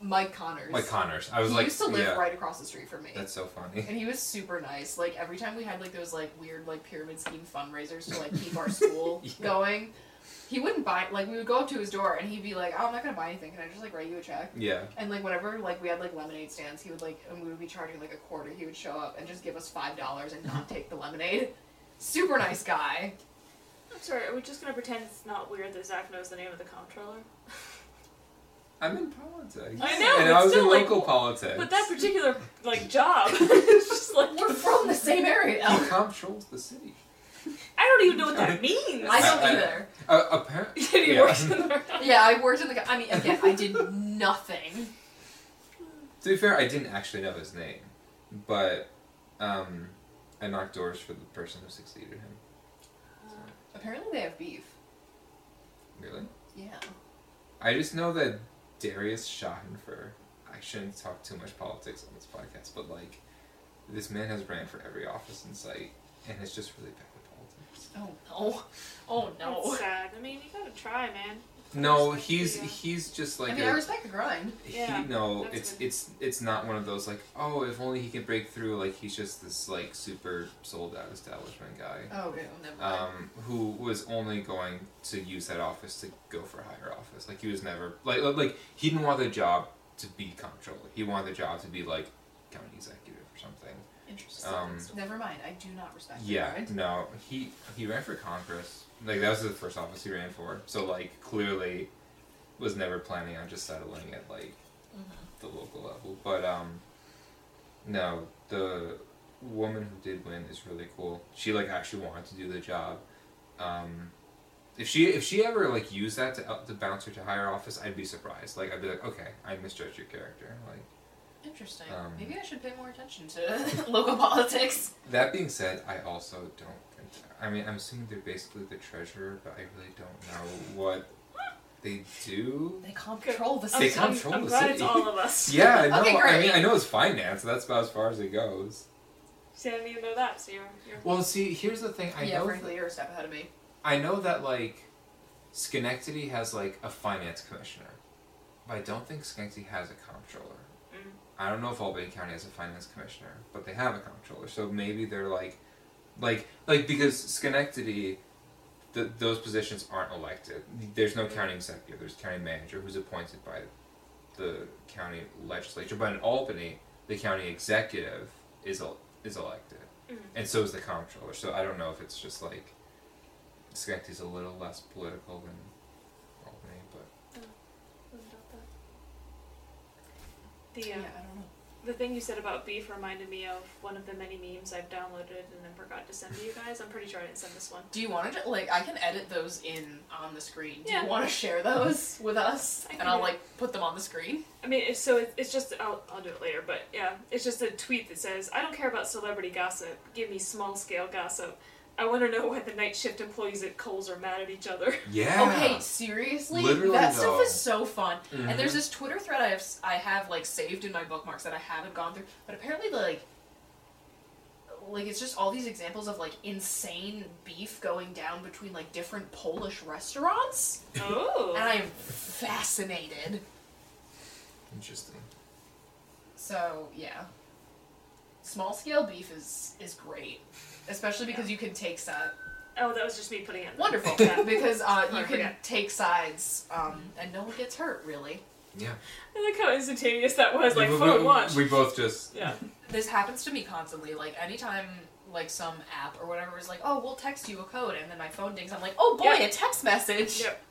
Mike Conners. Mike Conners. I was he like, used to live yeah, right across the street from me. That's so funny. And he was super nice. Like every time we had like those like weird like pyramid scheme fundraisers to like keep our school Yeah. going, he wouldn't buy like we would go up to his door and he'd be like, "Oh, I'm not gonna buy anything. Can I just like write you a check?" Yeah. And like whenever like we had like lemonade stands, he would like and we would be charging like a quarter. He would show up and just give us five dollars and not take the lemonade. Super nice guy. I'm sorry, are we just gonna pretend it's not weird that Zach knows the name of the comptroller? I'm in politics. I know, And but I was still, in like, local politics. But that particular like job, it's just like We're from the same area. He controls the city. I don't even know what that means. I don't I- I- either. Uh, apparently. Did he yeah. work in the Yeah, I worked in the. I mean, again, I did nothing. To be fair, I didn't actually know his name, but um, I knocked doors for the person who succeeded him. Apparently, they have beef. Really? Yeah. I just know that Darius Shahinfar. I shouldn't talk too much politics on this podcast, but like, this man has ran for every office in sight, and it's just really bad at politics. Oh no. Oh no. It's sad. I mean, you gotta try, man. No, he's you. he's just like I mean, a- I respect the grind. Yeah, no, it's good. it's it's not one of those like oh if only he could break through like he's just this like super sold out establishment guy. Oh, ew, never mind. um, who was only going to use that office to go for higher office. Like he was never like like- like he didn't want the job to be comptroller. He wanted the job to be like county executive or something. Interesting. um, never mind. I do not respect the Yeah, grind. no, he he ran for Congress. Like that was the first office he ran for. So like clearly was never planning on just settling at like the local level. But um no, the woman who did win is really cool. She like actually wanted to do the job. Um if she if she ever like used that to to bounce her to higher office, I'd be surprised. Like I'd be like, okay, I misjudged your character. Like Interesting. Um, Maybe I should pay more attention to local politics. That being said, I also don't. I mean, I'm assuming they're basically the treasurer, but I really don't know what they do. They control the city. They system. I'm, control I'm the glad city. it's all of us. Yeah, no, Okay, I great. mean, I know it's finance. That's about as far as it goes. See, I didn't even know that. So you're, you're Well, see, here's the thing. I yeah, know. frankly, you're a step ahead of me. I know that like Schenectady has like a finance commissioner, but I don't think Schenectady has a comptroller. I don't know if Albany County has a finance commissioner, but they have a comptroller. So maybe they're like, like, like because Schenectady, the, those positions aren't elected. There's no county executive. There's county manager who's appointed by the county legislature. But in Albany, the county executive is is elected, Mm. and so is the comptroller. So I don't know if it's just like Schenectady's a little less political than Albany, but Wouldn't doubt that. The, uh, Yeah, I don't know. the thing you said about beef reminded me of one of the many memes I've downloaded and then forgot to send to you guys. I'm pretty sure I didn't send this one. Do you want to like? I can edit those in on the screen. Do Yeah. you want to share those with us, I and I'll like put them on the screen? I mean, so it's just I'll, I'll do it later, but yeah, it's just a tweet that says, "I don't care about celebrity gossip. Give me small scale gossip." I want to know why the night shift employees at Kohl's are mad at each other. Yeah. Okay, seriously, Literally, that stuff is so fun. Mhm. And there's this Twitter thread I have I have like saved in my bookmarks that I haven't gone through, but apparently like like it's just all these examples of like insane beef going down between like different Polish restaurants, Oh. and I am fascinated. Interesting. So yeah, small scale beef is is great, especially because you can take side. Oh, that was just me putting it. in Wonderful, chat. because uh, you can forgot. take sides, um, and no one gets hurt really. Yeah. I like how instantaneous that was. Like, we, phone we- watch. we both just. Yeah. This happens to me constantly. Like anytime, like some app or whatever is like, "Oh, we'll text you a code," and then my phone dings. I'm like, "Oh boy, Yep. a text message!" Yep.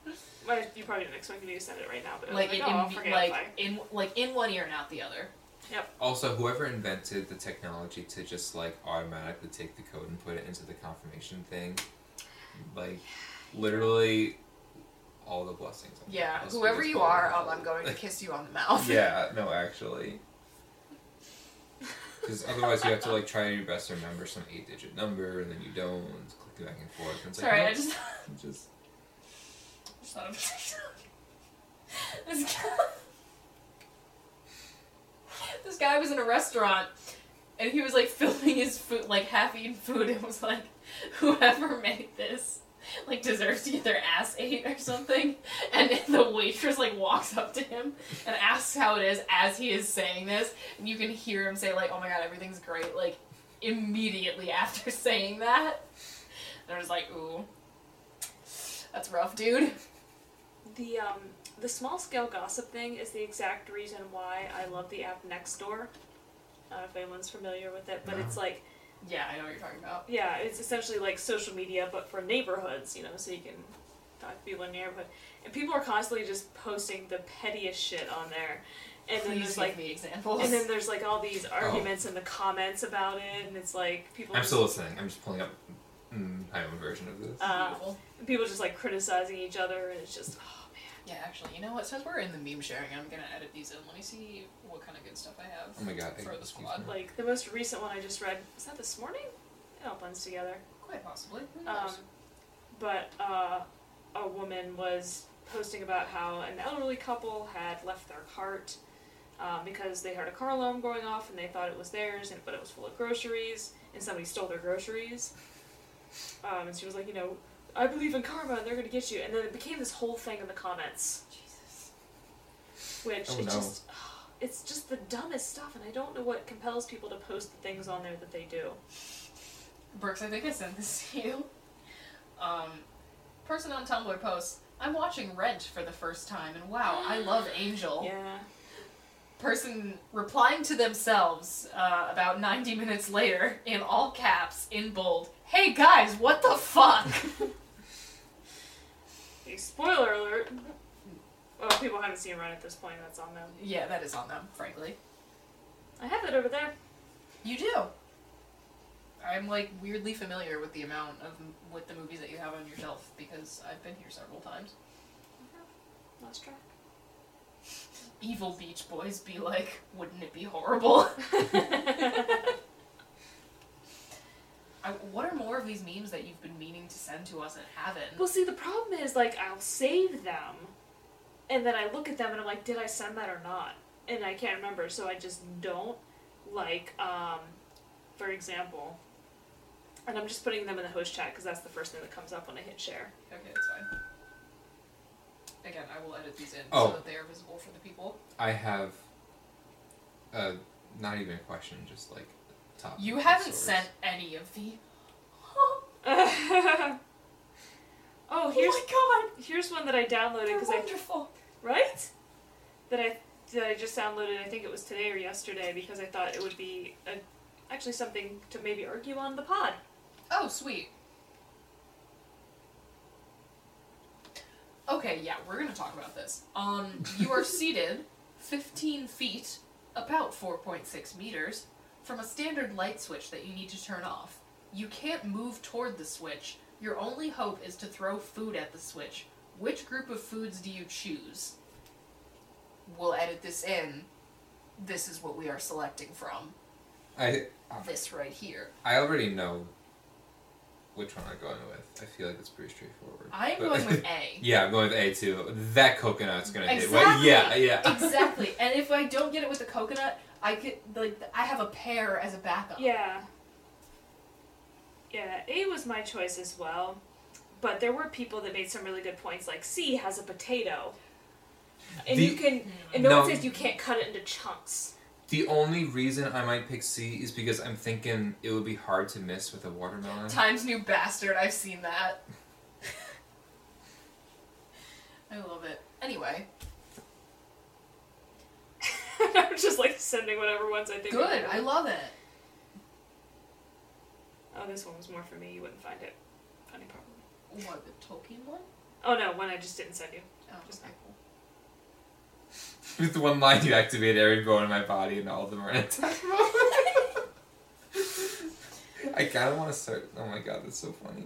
Well, you probably didn't expect me to send it right now, but Like like, in, oh, I'll in forget like in like in one ear and out the other. Yep. Also, whoever invented the technology to just like automatically take the code and put it into the confirmation thing, like literally all the blessings. on Yeah, whoever you are, um, I'm going to kiss you on the mouth. yeah, no, actually. Because otherwise, you have to like try your best to remember some eight-digit number, and then you don't. It's clicking back and forth. And it's Sorry, like, I just. just just thought of guy. was in a restaurant and he was like filming his food, like half eaten food, and was like, whoever made this like deserves to get their ass ate or something. And the waitress like walks up to him and asks how it is as he is saying this, and you can hear him say like, "Oh my god, everything's great!" Like immediately after saying that. And I was like, "Ooh, that's rough, dude." The um the small scale gossip thing is the exact reason why I love the app Nextdoor. I don't know if anyone's familiar with it, but No. it's like Yeah, I know what you're talking about. yeah, it's essentially like social media but for neighborhoods, you know, so you can talk to people in your neighborhood. And people are constantly just posting the pettiest shit on there. And then Please there's give like me examples. and then there's like all these arguments in the comments about it and it's like people I'm just, still listening. I'm just pulling up mm, my own version of this. uh, people just like criticizing each other and it's just oh man. Yeah, actually, you know what? Since we're in the meme sharing, I'm gonna edit these in. Let me see what kind of good stuff I have Oh my god, I- for the squad. Like the most recent one I just read was that this morning? It all blends together. Quite possibly. Who Um, but uh, a woman was posting about how an elderly couple had left their cart um, because they heard a car alarm going off and they thought it was theirs, and but it was full of groceries, and somebody stole their groceries. Um, and she was like, you know, I believe in karma, and they're gonna get you. And then it became this whole thing in the comments, Jesus. which Oh, it no. just. It's just the dumbest stuff, and I don't know what compels people to post the things on there that they do. Brooks, I think I sent this to you. Um, person on Tumblr posts, I'm watching Rent for the first time, and wow, I love Angel. Yeah. Person replying to themselves uh, about 90 minutes later, in all caps, in bold, Hey guys, what the fuck? Spoiler alert. Well, people haven't seen Run at this point. That's on them. yeah, that is on them, frankly. I have it over there. You do. I'm like weirdly familiar with the amount of with the movies that you have on your shelf because I've been here several times. Uh-huh. Lost track. Evil Beach Boys be like, wouldn't it be horrible? I, what are more of these memes that you've been meaning to send to us and haven't? Well, see, the problem is like I'll save them, and then I look at them and I'm like, did I send that or not? And I can't remember, so I just don't. Like, um, for example, and I'm just putting them in the host chat because that's the first thing that comes up when I hit share. Okay, that's fine. Again, I will edit these in Oh. so that they are visible for the people. I have, uh, not even a question, just like top. You haven't source. sent any of the. oh, here's oh my here's one that I downloaded because I wonderful. right that I that I just downloaded. I think it was today or yesterday because I thought it would be a, actually something to maybe argue on the pod. Oh, sweet. Okay, yeah, we're gonna talk about this. Um, you are seated 15 feet, about 4.6 meters, from a standard light switch that you need to turn off. You can't move toward the switch. Your only hope is to throw food at the switch. Which group of foods do you choose? We'll edit this in. This is what we are selecting from. I This right here. I already know which one I'm going with. I feel like it's pretty straightforward. I am But- going with A. yeah, I'm going with A too. That coconut's gonna hit. Exactly. Right? Yeah, yeah. exactly. And if I don't get it with the coconut, I could like I have a pear as a backup. Yeah. Yeah, A was my choice as well. But there were people that made some really good points, like C has a potato. And The- you can and no, No. one says you can't cut it into chunks. The only reason I might pick C is because I'm thinking it would be hard to miss with a watermelon. Times New Bastard, I've seen that. I love it. Anyway, I'm just like sending whatever ones I think. good. I love it. Oh, this one was more for me. You wouldn't find it funny, probably. What, the Tolkien one? Oh no, one I just didn't send you. Oh, Just okay, cool. With the one line, you activate every bone in my body, and all of them are in attack mode. I kind of want to start. Oh my god, that's so funny.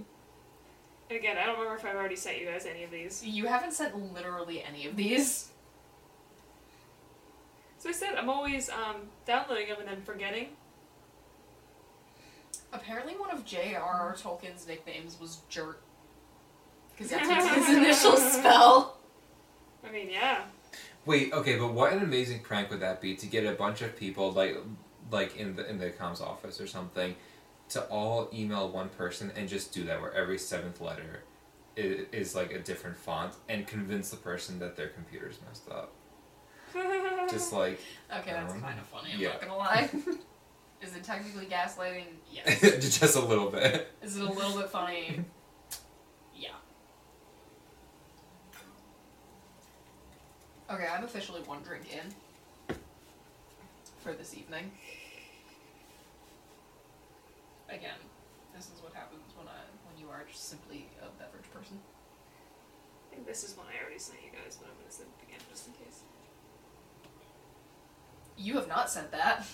Again, I don't remember if I've already sent you guys any of these. You haven't sent literally any of these. So I said I'm always um, downloading them and then forgetting. Apparently, one of J.R.R. Tolkien's nicknames was Jirt. Because that's his initial spell. I mean, yeah. Wait, okay, but what an amazing prank would that be to get a bunch of people like, like in the in the comms office or something, to all email one person and just do that, where every seventh letter is, is like a different font, and convince the person that their computer's messed up. Just like Okay, that's Um, kind of funny, I'm yeah. not gonna lie. Is it technically gaslighting? Yes. just a little bit. Is it a little bit funny? Yeah. Okay, I'm officially one drink in for this evening. Again, this is what happens when I when you are just simply a beverage person. I think this is one I already sent you guys, but I'm gonna send it again just in case. You have not sent that,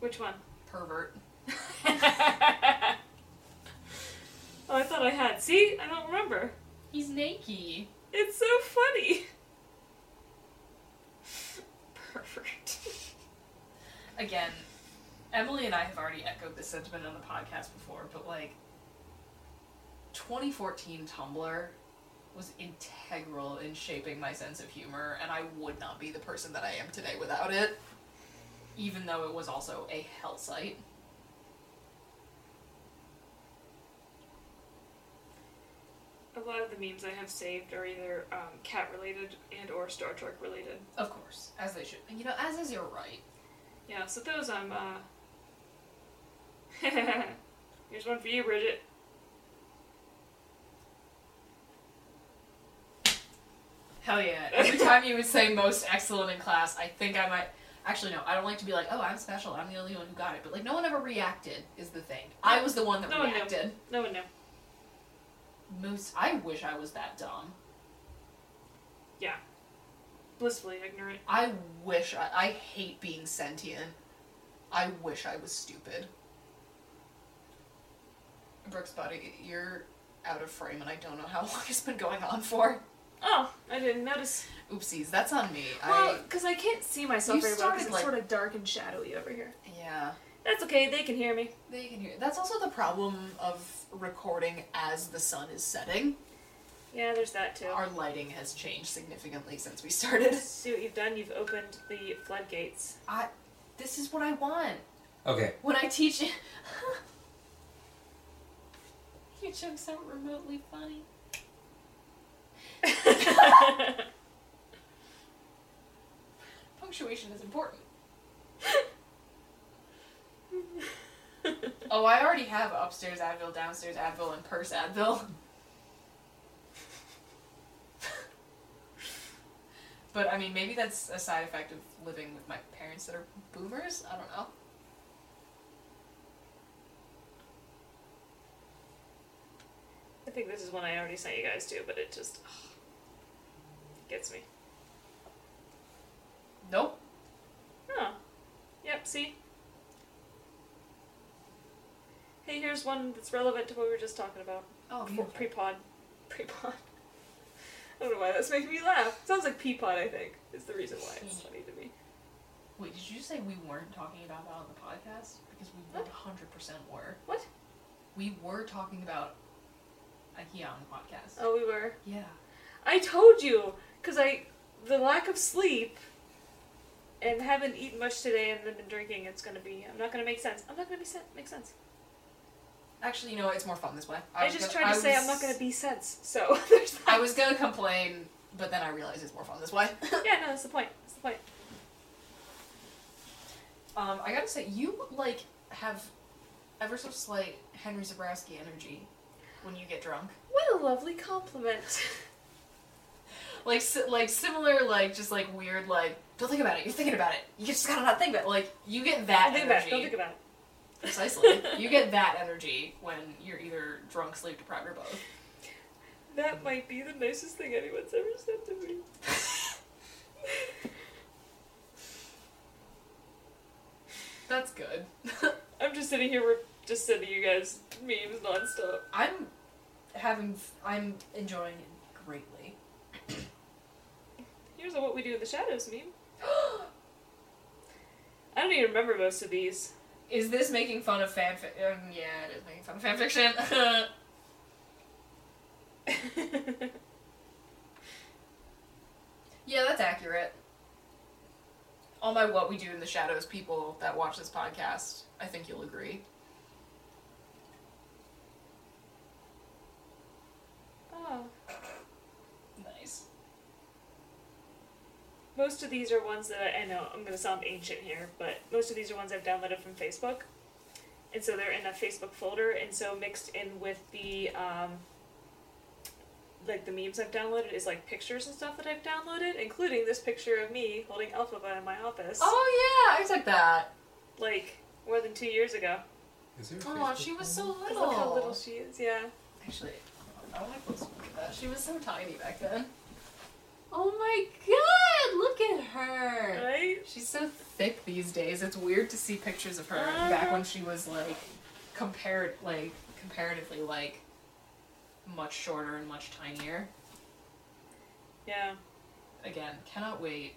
Which one? Pervert. oh, I thought I had. See, I don't remember. He's naked. It's so funny. Perfect. Again, Emily and I have already echoed this sentiment on the podcast before, but like 2014 Tumblr was integral in shaping my sense of humor, and I would not be the person that I am today without it. Even though it was also a hell site. A lot of the memes I have saved are either um, cat related and or Star Trek related. Of course, as they should. And you know, as is your right. Yeah, so those I'm. uh... Here's one for you, Bridget. Hell yeah. Every time you would say most excellent in class, I think I might. Actually, no, I don't like to be like, oh, I'm special, I'm the only one who got it. But, like, no one ever reacted, is the thing. I was the one that No one reacted. No one knew. Moose, I wish I was that dumb. Yeah. Blissfully ignorant. I wish I, I hate being sentient. I wish I was stupid. Brooks, buddy, you're out of frame, and I don't know how long it's been going on for. Oh, I didn't notice. Oopsies, that's on me. Well, because I can't see myself You very well because it's like- sort of dark and shadowy over here. yeah. That's okay, they can hear me. They can hear. That's also the problem of recording as the sun is setting. Yeah, there's that too. Our lighting has changed significantly since we started. See what you've done? You've opened the floodgates. I. This is what I want. Okay, When I teach it. Your jokes aren't remotely funny. Punctuation is important. oh, I already have upstairs Advil, downstairs Advil, and purse Advil. but I mean, maybe that's a side effect of living with my parents that are boomers. I don't know. I think this is one I already sent you guys to, but it just gets me. Nope. Oh. Yep, see? Hey, here's one that's relevant to what we were just talking about. Oh, beautiful. Pre-pod. Pre-pod. I don't know why that's making me laugh. Sounds like peapod, I think, is the reason why it's funny to me. Wait, did you say we weren't talking about that on the podcast? Because we What? 100% were. What? we were talking about IKEA on the podcast. Oh, we were. Yeah. I told you, cause I the lack of sleep and haven't eaten much today and then been drinking. It's gonna be. I'm not gonna make sense. I'm not gonna be sen- make sense. Actually, you know, it's more fun this way. I, was just gonna- tried to I say I'm not gonna be sense. So there's that. I was gonna complain, but then I realized it's more fun this way. yeah, no, that's the point. That's the point. um, I gotta say, you like have ever so slight Henry Zebrowski energy when you get drunk. What a lovely compliment. Like, like similar, like just like weird, like don't think about it. You're thinking about it. You just gotta not think about it. Like you get that Don't think about energy. it. Don't think about it. Precisely. you get that energy when you're either drunk, sleep deprived, or both. That might be the nicest thing anyone's ever said to me. That's good. I'm just sitting here, re- just sending you guys memes nonstop. I'm having, I'm enjoying it greatly. Here's a what we do in the shadows meme. I don't even remember most of these. Is this making fun of fanfic? Um, yeah, it is making fun of fanfiction. yeah, that's accurate. All my what we do in the shadows people that watch this podcast, I think you'll agree. oh. Nice. Most of these are ones that I, I know I'm gonna sound ancient here, but most of these are ones I've downloaded from Facebook, and so they're in a Facebook folder, and so mixed in with the um, like the memes I've downloaded is like pictures and stuff that I've downloaded, including this picture of me holding Elphaba in my office, Oh yeah, I took that. like more than two years ago. Is there Oh, she was so little. Look how little she is. Yeah. Actually, I want to close look at that. She was so tiny back then. Oh my god, look at her. Right. She's so thick these days. It's weird to see pictures of her uh-huh. back when she was like compared like comparatively like much shorter and much tinier. Yeah. Again, cannot wait.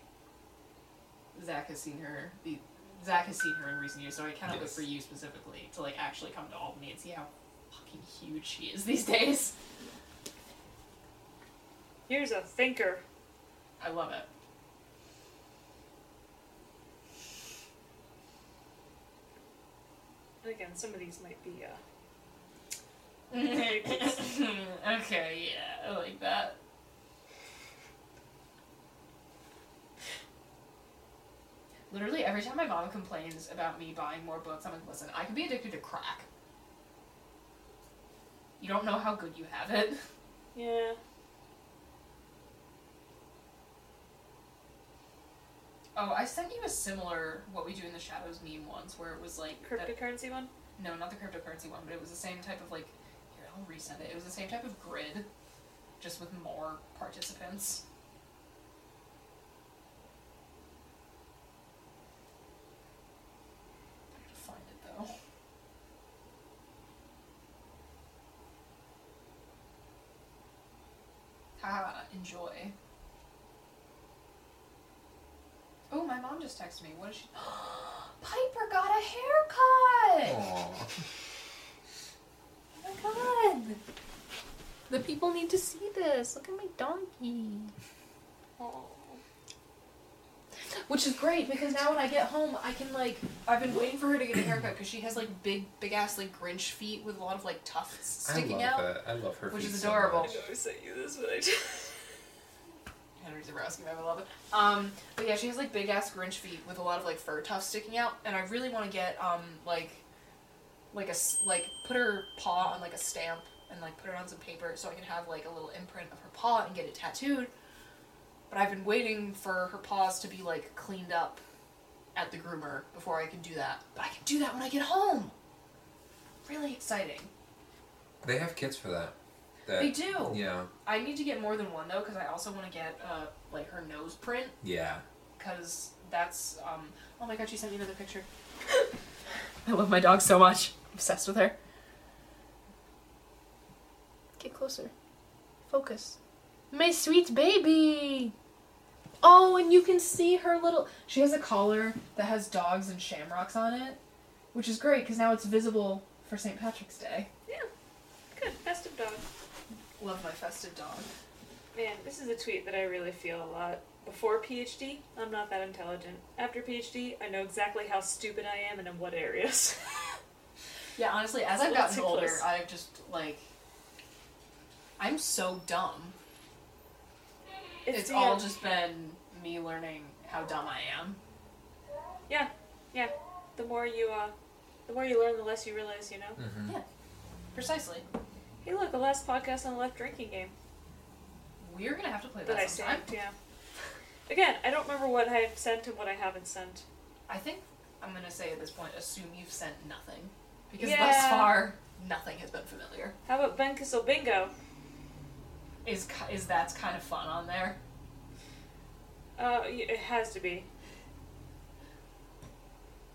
Zach has seen her. The Zach has seen her in recent years, so I cannot wait for you specifically to like actually come to Albany and see how fucking huge she is these days. Here's a thinker. I love it. And again, some of these might be. Uh, okay, yeah, I like that. Literally every time my mom complains about me buying more books, I'm like, listen, I could be addicted to crack. You don't know how good you have it. yeah. Oh, I sent you a similar what we do in the shadows meme once, where it was like that- Cryptocurrency one. no, not the cryptocurrency one, but it was the same type of like. Here, I'll resend it. It was the same type of grid, just with more participants. I gotta find it though. Haha, enjoy. Oh, my mom just texted me. What is she? Piper got a haircut! Aw. Oh my god! The people need to see this. Look at my donkey. Oh. Which is great because now when I get home, I can like. I've been waiting for her to get a haircut because she has like big, big ass like Grinch feet with a lot of like tufts I sticking love out. that. I love her Which feet is so adorable. much. I know I sent you this, but I just. Henry Zebrowski, I love it. Um, but yeah, she has like big ass Grinch feet with a lot of like fur tufts sticking out, and I really want to get um like, like a like put her paw on like a stamp and like put it on some paper so I can have like a little imprint of her paw and get it tattooed. But I've been waiting for her paws to be like cleaned up at the groomer before I can do that. But I can do that when I get home. Really exciting. They have kits for that. That They do. Yeah. I need to get more than one though because I also want to get uh like her nose print Yeah. because that's um oh my god she sent me another picture i love my dog so much obsessed with her get closer focus my sweet baby oh and you can see her little she has a collar that has dogs and shamrocks on it which is great because now it's visible for st patrick's day Yeah. Good. Festive dog. Love my festive dog. Man, this is a tweet that I really feel a lot. Before PhD, I'm not that intelligent. After PhD, I know exactly how stupid I am and in what areas. Yeah, honestly, as I've gotten older, close. I've just like I'm so dumb. It's, the, all um, just been me learning how dumb I am. Yeah, yeah. The more you uh, the more you learn, the less you realize. You know. Mm-hmm. Yeah, precisely. Hey, look, the last podcast on the left drinking game We're gonna have to play that I that sometime. saved. Yeah. Again, I don't remember what I've sent and what I haven't sent. I think I'm gonna say at this point, assume you've sent nothing because Yeah. thus far nothing has been familiar. How about Ben Kissel Bingo? Is is that's kind of fun on there? Uh, it has to be.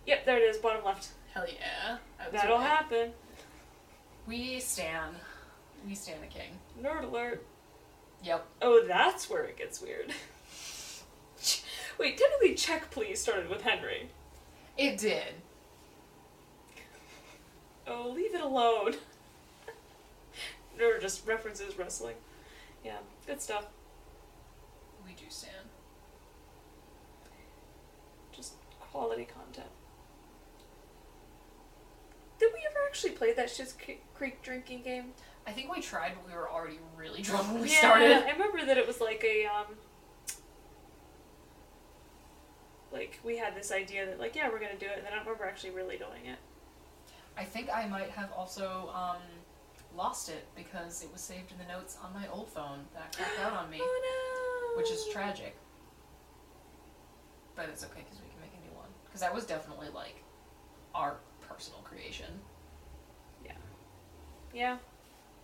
Yep, there it is, bottom left. Hell yeah, I That'll happen. We stand. We stand a king. Nerd alert. Yep. Oh, that's where it gets weird. Wait, technically, check please started with Henry. It did. Oh, leave it alone. Nerd just references wrestling. Yeah, good stuff. We do stand. Just quality content. Did we ever actually play that Schitt's Cre- Creek drinking game? I think we tried, but we were already really drunk when we yeah, started. I remember that it was like a um. Like we had this idea that like yeah we're gonna do it, and then I don't remember actually really doing it. I think I might have also um, lost it because it was saved in the notes on my old phone that cracked out on me, Oh no! which is tragic. But it's okay because we can make a new one. Because that was definitely like our personal creation. Yeah. Yeah.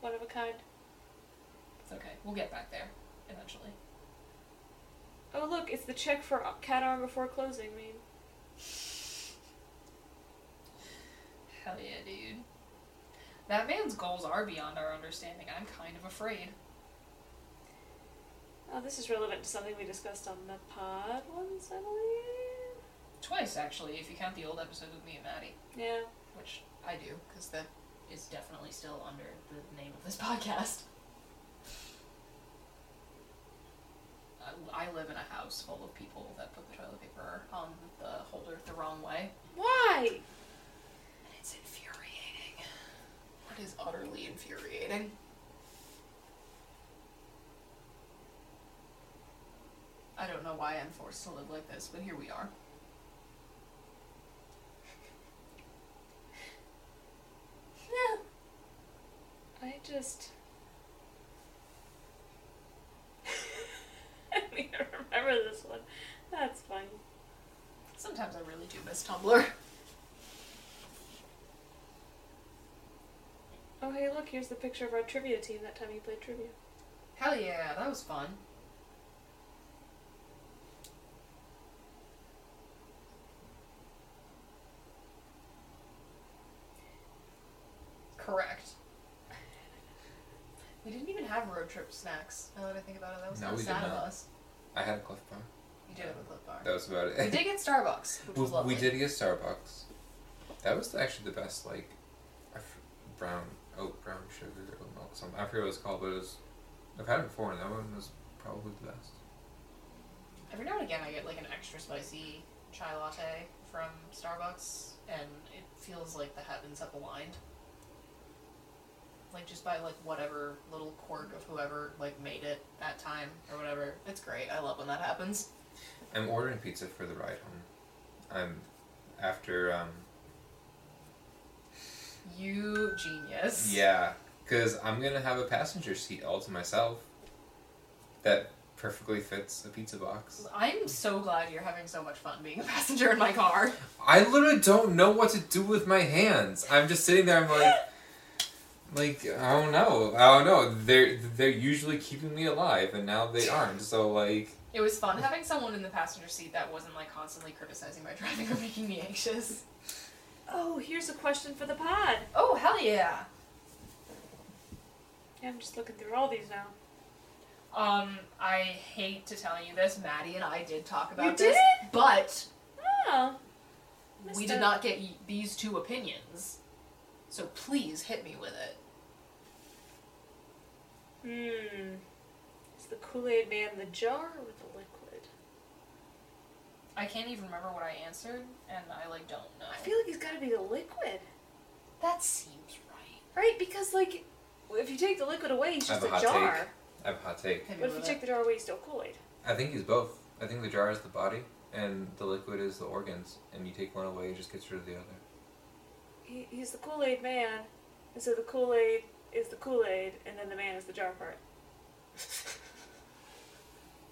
One of a kind. It's okay. We'll get back there eventually. Oh look, it's the check for cat arm before closing meme. Hell yeah, dude. That man's goals are beyond our understanding. I'm kind of afraid. Oh, this is relevant to something we discussed on the pod once, I believe. Twice, actually, if you count the old episode with me and Maddie. Yeah. Which I do, because that is definitely still under the name of this podcast. I, I live in a house full of people that put the toilet paper on the holder the wrong way. Why? And it's infuriating. It is utterly infuriating. I don't know why I'm forced to live like this, but here we are. I just. I need to remember this one. That's fine. Sometimes I really do miss Tumblr. Oh, hey, look, here's the picture of our trivia team that time you played trivia. Hell yeah, that was fun. Correct. We didn't even have road trip snacks. Now that I think about it, that was No, kind of we did sad of not. us. I had a Clif Bar. You did have a Clif Bar. That was about it. We did get Starbucks, which we, was lovely. we did get Starbucks. That was actually the best, like, I f- brown oat brown sugar oat milk. Something I forget what it was called, but it was. I've had it before, and that one was probably the best. Every now and again, I get like an extra spicy chai latte from Starbucks, and it feels like the heavens have aligned. Like just by like whatever little quirk of whoever like made it that time or whatever. It's great. I love when that happens. I'm ordering pizza for the ride home. I'm after um You genius. yeah, because I'm gonna have a passenger seat all to myself. That perfectly fits a pizza box. I'm so glad you're having so much fun being a passenger in my car. I literally don't know what to do with my hands. I'm just sitting there. I'm like, like I don't know. I don't know. They're they're usually keeping me alive, and now they aren't. So like, It was fun having someone in the passenger seat that wasn't like constantly criticizing my driving or making me anxious. Oh, here's a question for the pod. Oh hell yeah! Yeah, I'm just looking through all these now. Um, I hate to tell you this, Maddie and I did talk about You this, did? but Oh. we did it. not get these two opinions. So please hit me with it. Hmm. Is the Kool Aid Man the jar or the liquid? I can't even remember what I answered, and I like don't know. I feel like he's got to be the liquid, that seems right. right? Because like, if you take the liquid away, he's I have just a a, hot jar. take. I have a hot take. Hit me What if you with take it. the jar away, he's still Kool Aid? I think he's both. I think the jar is the body, and the liquid is the organs. And you take one away, it just gets rid of the other. He, he's the Kool Aid Man, and so the Kool Aid is the Kool Aid, and then the man is the jar part.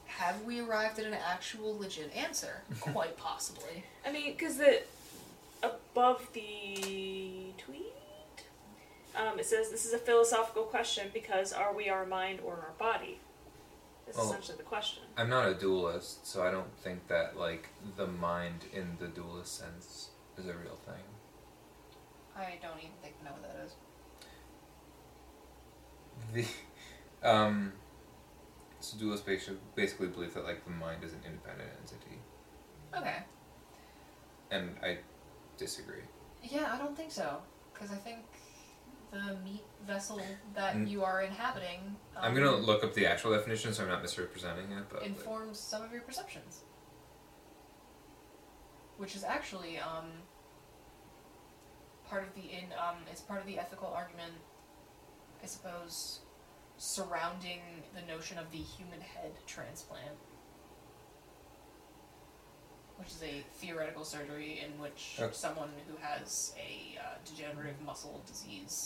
Have we arrived at an actual legit answer? Quite possibly. I mean, because the above the tweet, um, it says this is a philosophical question because are we our mind or our body? That's Oh. essentially the question. I'm not a dualist, so I don't think that like the mind in the dualist sense is a real thing. I don't even think know what that is. The um, so dualists basically basically believe that like the mind is an independent entity, Okay. and I disagree. Yeah, I don't think so. Because I think the meat vessel that Mm. you are inhabiting um, I'm gonna look up the actual definition, so I'm not misrepresenting it. But like, informs some of your perceptions. Which is actually um, part of the in um, it's part of the ethical argument, I suppose, surrounding the notion of the human head transplant. Which is a theoretical surgery in which Okay. someone who has a uh, degenerative muscle disease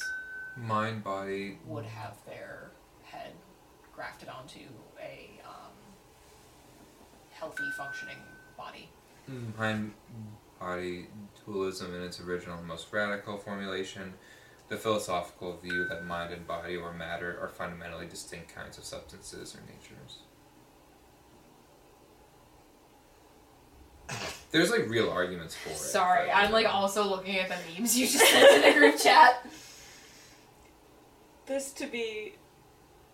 mind, body, would have their head grafted onto a um, healthy, functioning body. mind, body dualism in its original most radical formulation. The philosophical view that mind and body or matter are fundamentally distinct kinds of substances or natures. There's like real arguments for it. Sorry, but- I'm like also looking at the memes you just sent in the group chat. This to be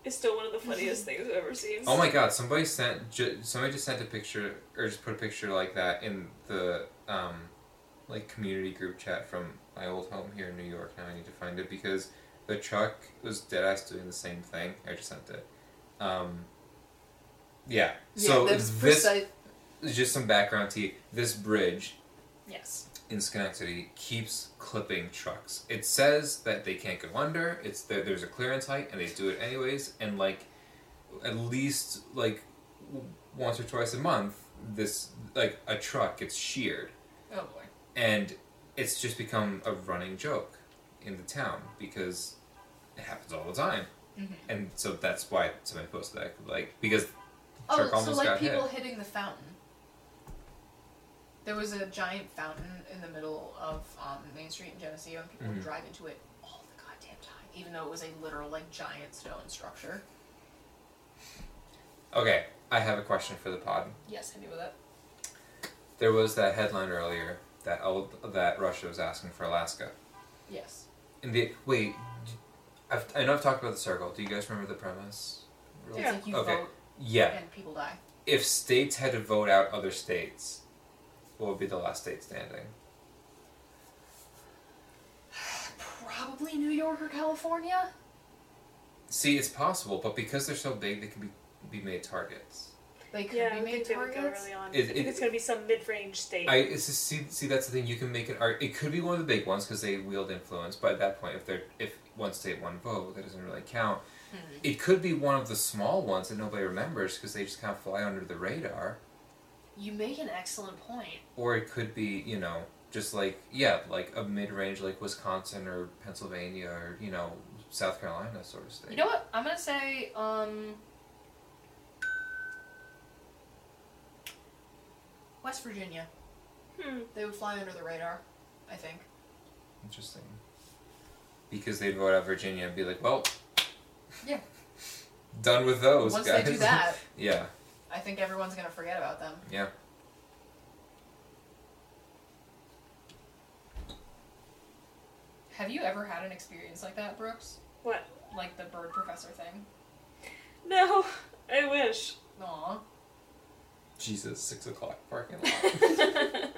is still one of the funniest things I've ever seen. Oh my god! Somebody sent ju- somebody just sent a picture or just put a picture like that in the um, like community group chat from my old home here in New York. Now I need to find it because the truck was dead ass doing the same thing. I just sent it. Um, yeah. So this just some background to you. This bridge Yes. in Schenectady keeps clipping trucks. It says that they can't go under. It's there, there's a clearance height, and they do it anyways. And like, at least like once or twice a month, this like a truck gets sheared, Oh boy. and it's just become a running joke in the town because it happens all the time. Mhm. And so that's why somebody posted that, like because Oh, so like people hit. hitting the fountain. There was a giant fountain in the middle of um, Main Street in Geneseo, and people Mhm. would drive into it all the goddamn time, even though it was a literal like giant stone structure. Okay, I have a question for the pod. Yes, hit me with it. There was that headline earlier that old, that Russia was asking for Alaska. Yes. And the wait, I've, I know I've talked about the circle. Do you guys remember the premise? It's like you okay. vote Yeah. and people die. If states had to vote out other states, what would be the last state standing? Probably New York or California. See, it's possible, but because they're so big, they can be be made targets. They could yeah, be I made think they would go targets. early on. It- I think it's going to be some mid-range state. I it's just, see see that's the thing. You can make it. ar- It could be one of the big ones because they wield influence. But at that point, if they're if one state one vote, that doesn't really count. Mhm. It could be one of the small ones that nobody remembers because they just kind of fly under the radar. You make an excellent point. Or it could be, you know, just like yeah, like a mid range like Wisconsin or Pennsylvania or you know South Carolina sort of state. You know what? I'm gonna say um. West Virginia. Hmm. They would fly under the radar, I think. Interesting. Because they'd vote out Virginia and be like, well, Yeah. done with those Once guys. they do that, yeah, I think everyone's gonna forget about them. yeah. Have you ever had an experience like that, Brooks? What? Like the bird professor thing? No, I wish. Aw. Jesus, six o'clock parking lot.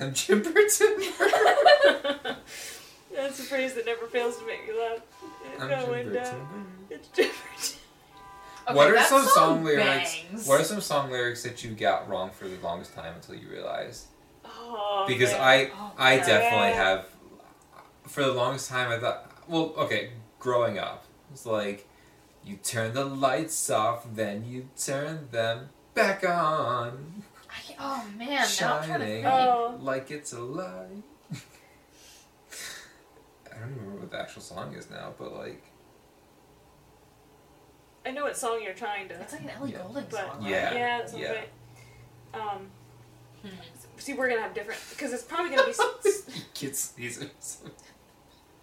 I'm chipper timber. Uh, That's a phrase that never fails to make me laugh. It's I'm going Jim down. Burton. It's different. Okay, what are some song lyrics? bangs. What are some song lyrics that you got wrong for the longest time until you realized? Oh, Because man. I, Oh, I man. definitely have. For the longest time, I thought, well, okay, growing up, it's like, you turn the lights off, then you turn them back on, I, oh man, now I'm to shining. Oh. like it's a light. I don't remember what the actual song is now, but like, I know what song you're trying to. It's like an Ellie Yeah. Goulding But song. right? Yeah. yeah, that sounds yeah. right. Um, Hmm. see, we're gonna have different because it's probably gonna be. kids, these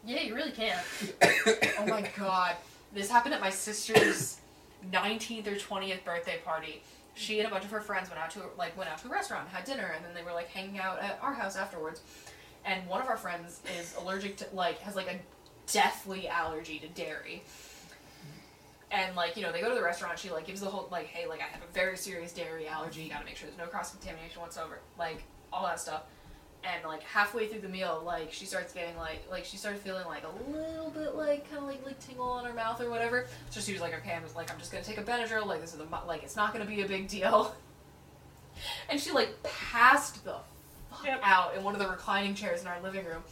Yeah, you really can. oh my god. This happened at my sister's 19th or 20th birthday party. She and a bunch of her friends went out to like went out to a restaurant, had dinner, and then they were like hanging out at our house afterwards. And one of our friends is allergic to like has like a deathly allergy to dairy. And like, you know, they go to the restaurant, she like gives the whole like, hey, like I have a very serious dairy allergy, You gotta make sure there's no cross contamination whatsoever. Like all that stuff and like halfway through the meal like she starts getting like like she started feeling like a little bit like kind of like like tingle on her mouth or whatever. So she was like okay i'm just like i'm just gonna take a benadryl like this is the like it's not gonna be a big deal. And she like passed the fuck Yep. out in one of the reclining chairs in our living room.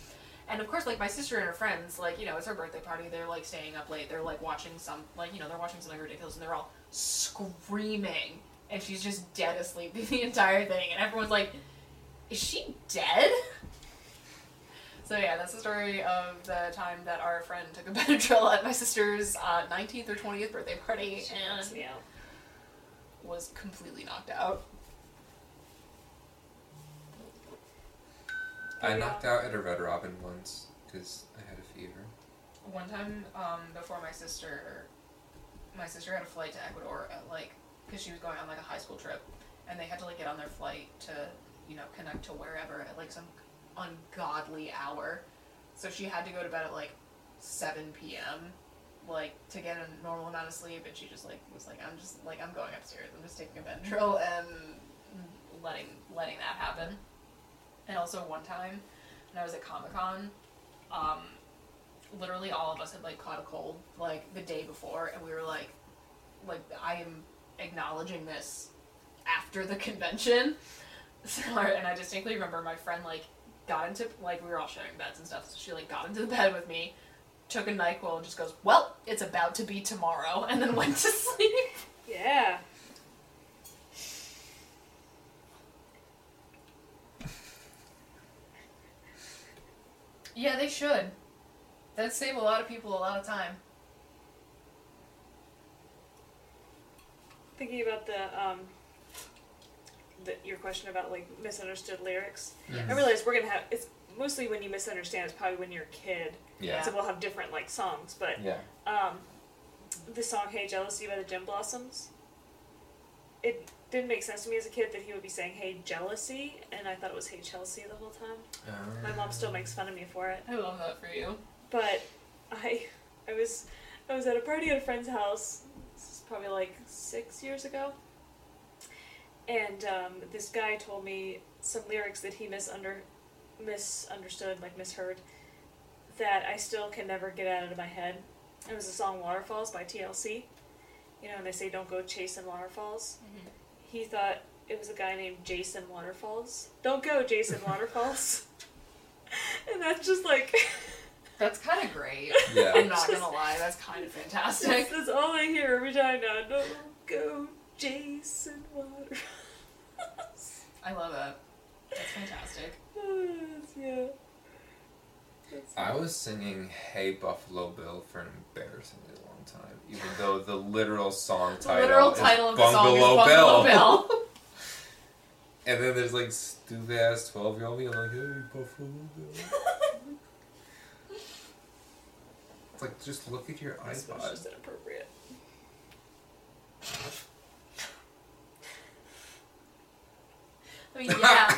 And of course like my sister and her friends like you know it's her birthday party. They're like staying up late. They're like watching some like you know they're watching something ridiculous and they're all screaming. And she's just dead asleep the entire thing. And everyone's like is she dead? So yeah, that's the story of the time that our friend took a Benadryl at my sister's uh, 19th or 20th birthday party and Yeah. was completely knocked out. I knocked out at a Red Robin once because I had a fever. One time, um, before my sister, my sister had a flight to Ecuador, at, like, because she was going on like a high school trip, and they had to like get on their flight to, you know, connect to wherever at like some ungodly hour. So she had to go to bed at like 7 p.m. like to get a normal amount of sleep, and she just like was like, I'm just like I'm going upstairs. I'm just taking a Benadryl and letting letting that happen. And also one time, when I was at Comic Con, um, literally all of us had like caught a cold like the day before, and we were like, like I am acknowledging this after the convention. So, and I distinctly remember my friend like got into like we were all sharing beds and stuff. So she like got into the bed with me, took a Nyquil, and just goes, "Well, it's about to be tomorrow," and then went to sleep. Yeah. Yeah, they should. That'd save a lot of people a lot of time. Thinking about the um, the, your question about like misunderstood lyrics, I realize we're gonna have it's mostly when you misunderstand. It's probably when you're a kid, Yeah. so we'll have different like songs. But Yeah. um, the song "Hey Jealousy" by the Gin Blossoms. It didn't make sense to me as a kid that he would be saying "Hey Jealousy," and I thought it was "Hey Chelsea" the whole time. My mom still makes fun of me for it. I love that for you. But I, I was, I was at a party at a friend's house. This is probably like six years ago. And um, this guy told me some lyrics that he misunder, misunderstood, like misheard, that I still can never get out of my head. It was the song "Waterfalls" by TLC. You know, and they say don't go chasing waterfalls. He thought it was a guy named Jason Waterfalls. Don't go, Jason Waterfalls. and that's just like. That's kind of great. Yeah. I'm not gonna lie, that's kind of fantastic. that's all I hear every time now. Don't go Jason Water. I love it. That's fantastic. Oh, yeah. I was singing "Hey Buffalo Bill" for an embarrassingly long time, even though the literal song The title literal is title of the song is Bungalow Bungalow Bill. Bill. And then there's like stupid ass twelve year old me. I'm like, "Hey Buffalo Bill." it's like just look at your This was iPod. just inappropriate. I mean, yeah.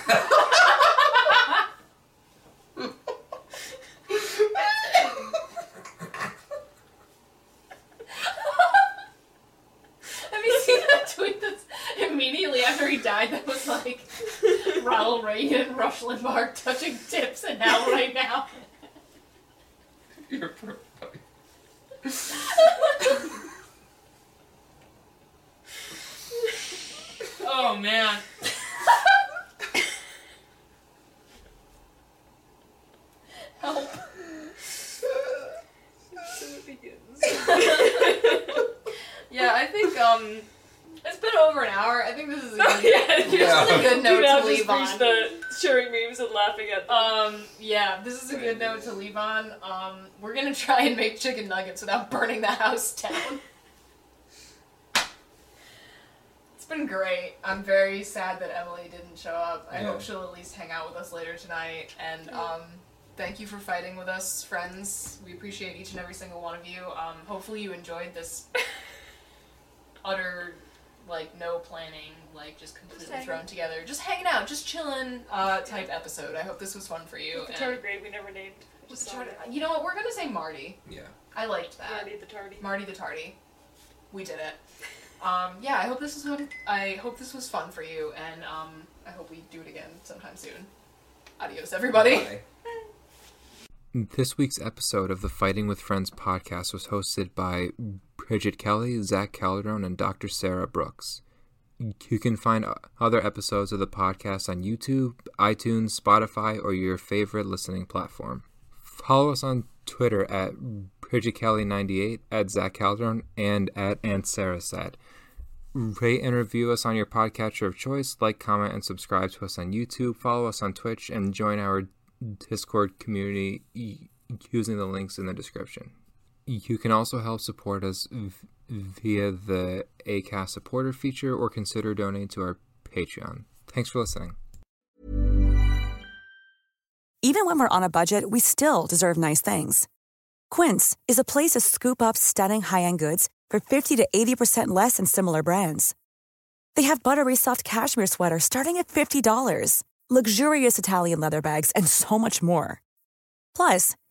Have you seen that tweet that's immediately after he died that was like Ronald Reagan and Rush Limbaugh touching tips and now right now? You're pro buddy. Oh man. Help. So it begins. Yeah, I think um, it's been over an hour. I think this is a good, yeah, this is a good note to leave on. the sharing memes and laughing at them. Um, yeah, this is a good note to leave on. Um, we're gonna try and make chicken nuggets without burning the house down. It's been great. I'm very sad that Emily didn't show up. I Yeah. hope she'll at least hang out with us later tonight. And um, thank you for fighting with us, friends. We appreciate each and every single one of you. Um, hopefully you enjoyed this utter like no planning, like just completely hanging. thrown together, just hanging out, just chilling uh, type episode. I hope this was fun for you. the and- tardigrade we never named. Just Just try you know what? We're gonna say Marty. Yeah. I liked that. Marty the tardy. Marty the Tardy. We did it. Um, yeah, I hope this was fun. I hope this was fun for you, and um, I hope we do it again sometime soon. Adios, everybody. Bye. This week's episode of the Fighting with Friends podcast was hosted by Bridget Kelley, Zach Calderon, and Dr. Sarah Brooks. You can find other episodes of the podcast on YouTube, iTunes, Spotify, or your favorite listening platform. Follow us on Twitter at Bridget Kelley98, at Zach Calderon, and at And Sarah Said. Rate and review us on your podcatcher of choice. Like, comment, and subscribe to us on YouTube. Follow us on Twitch and join our Discord community using the links in the description. You can also help support us via the ACAST supporter feature or consider donating to our Patreon. Thanks for listening. Even when we're on a budget, we still deserve nice things. Quince is a place to scoop up stunning high-end goods for 50 to 80% less than similar brands. They have buttery soft cashmere sweaters starting at $50, luxurious Italian leather bags, and so much more. Plus,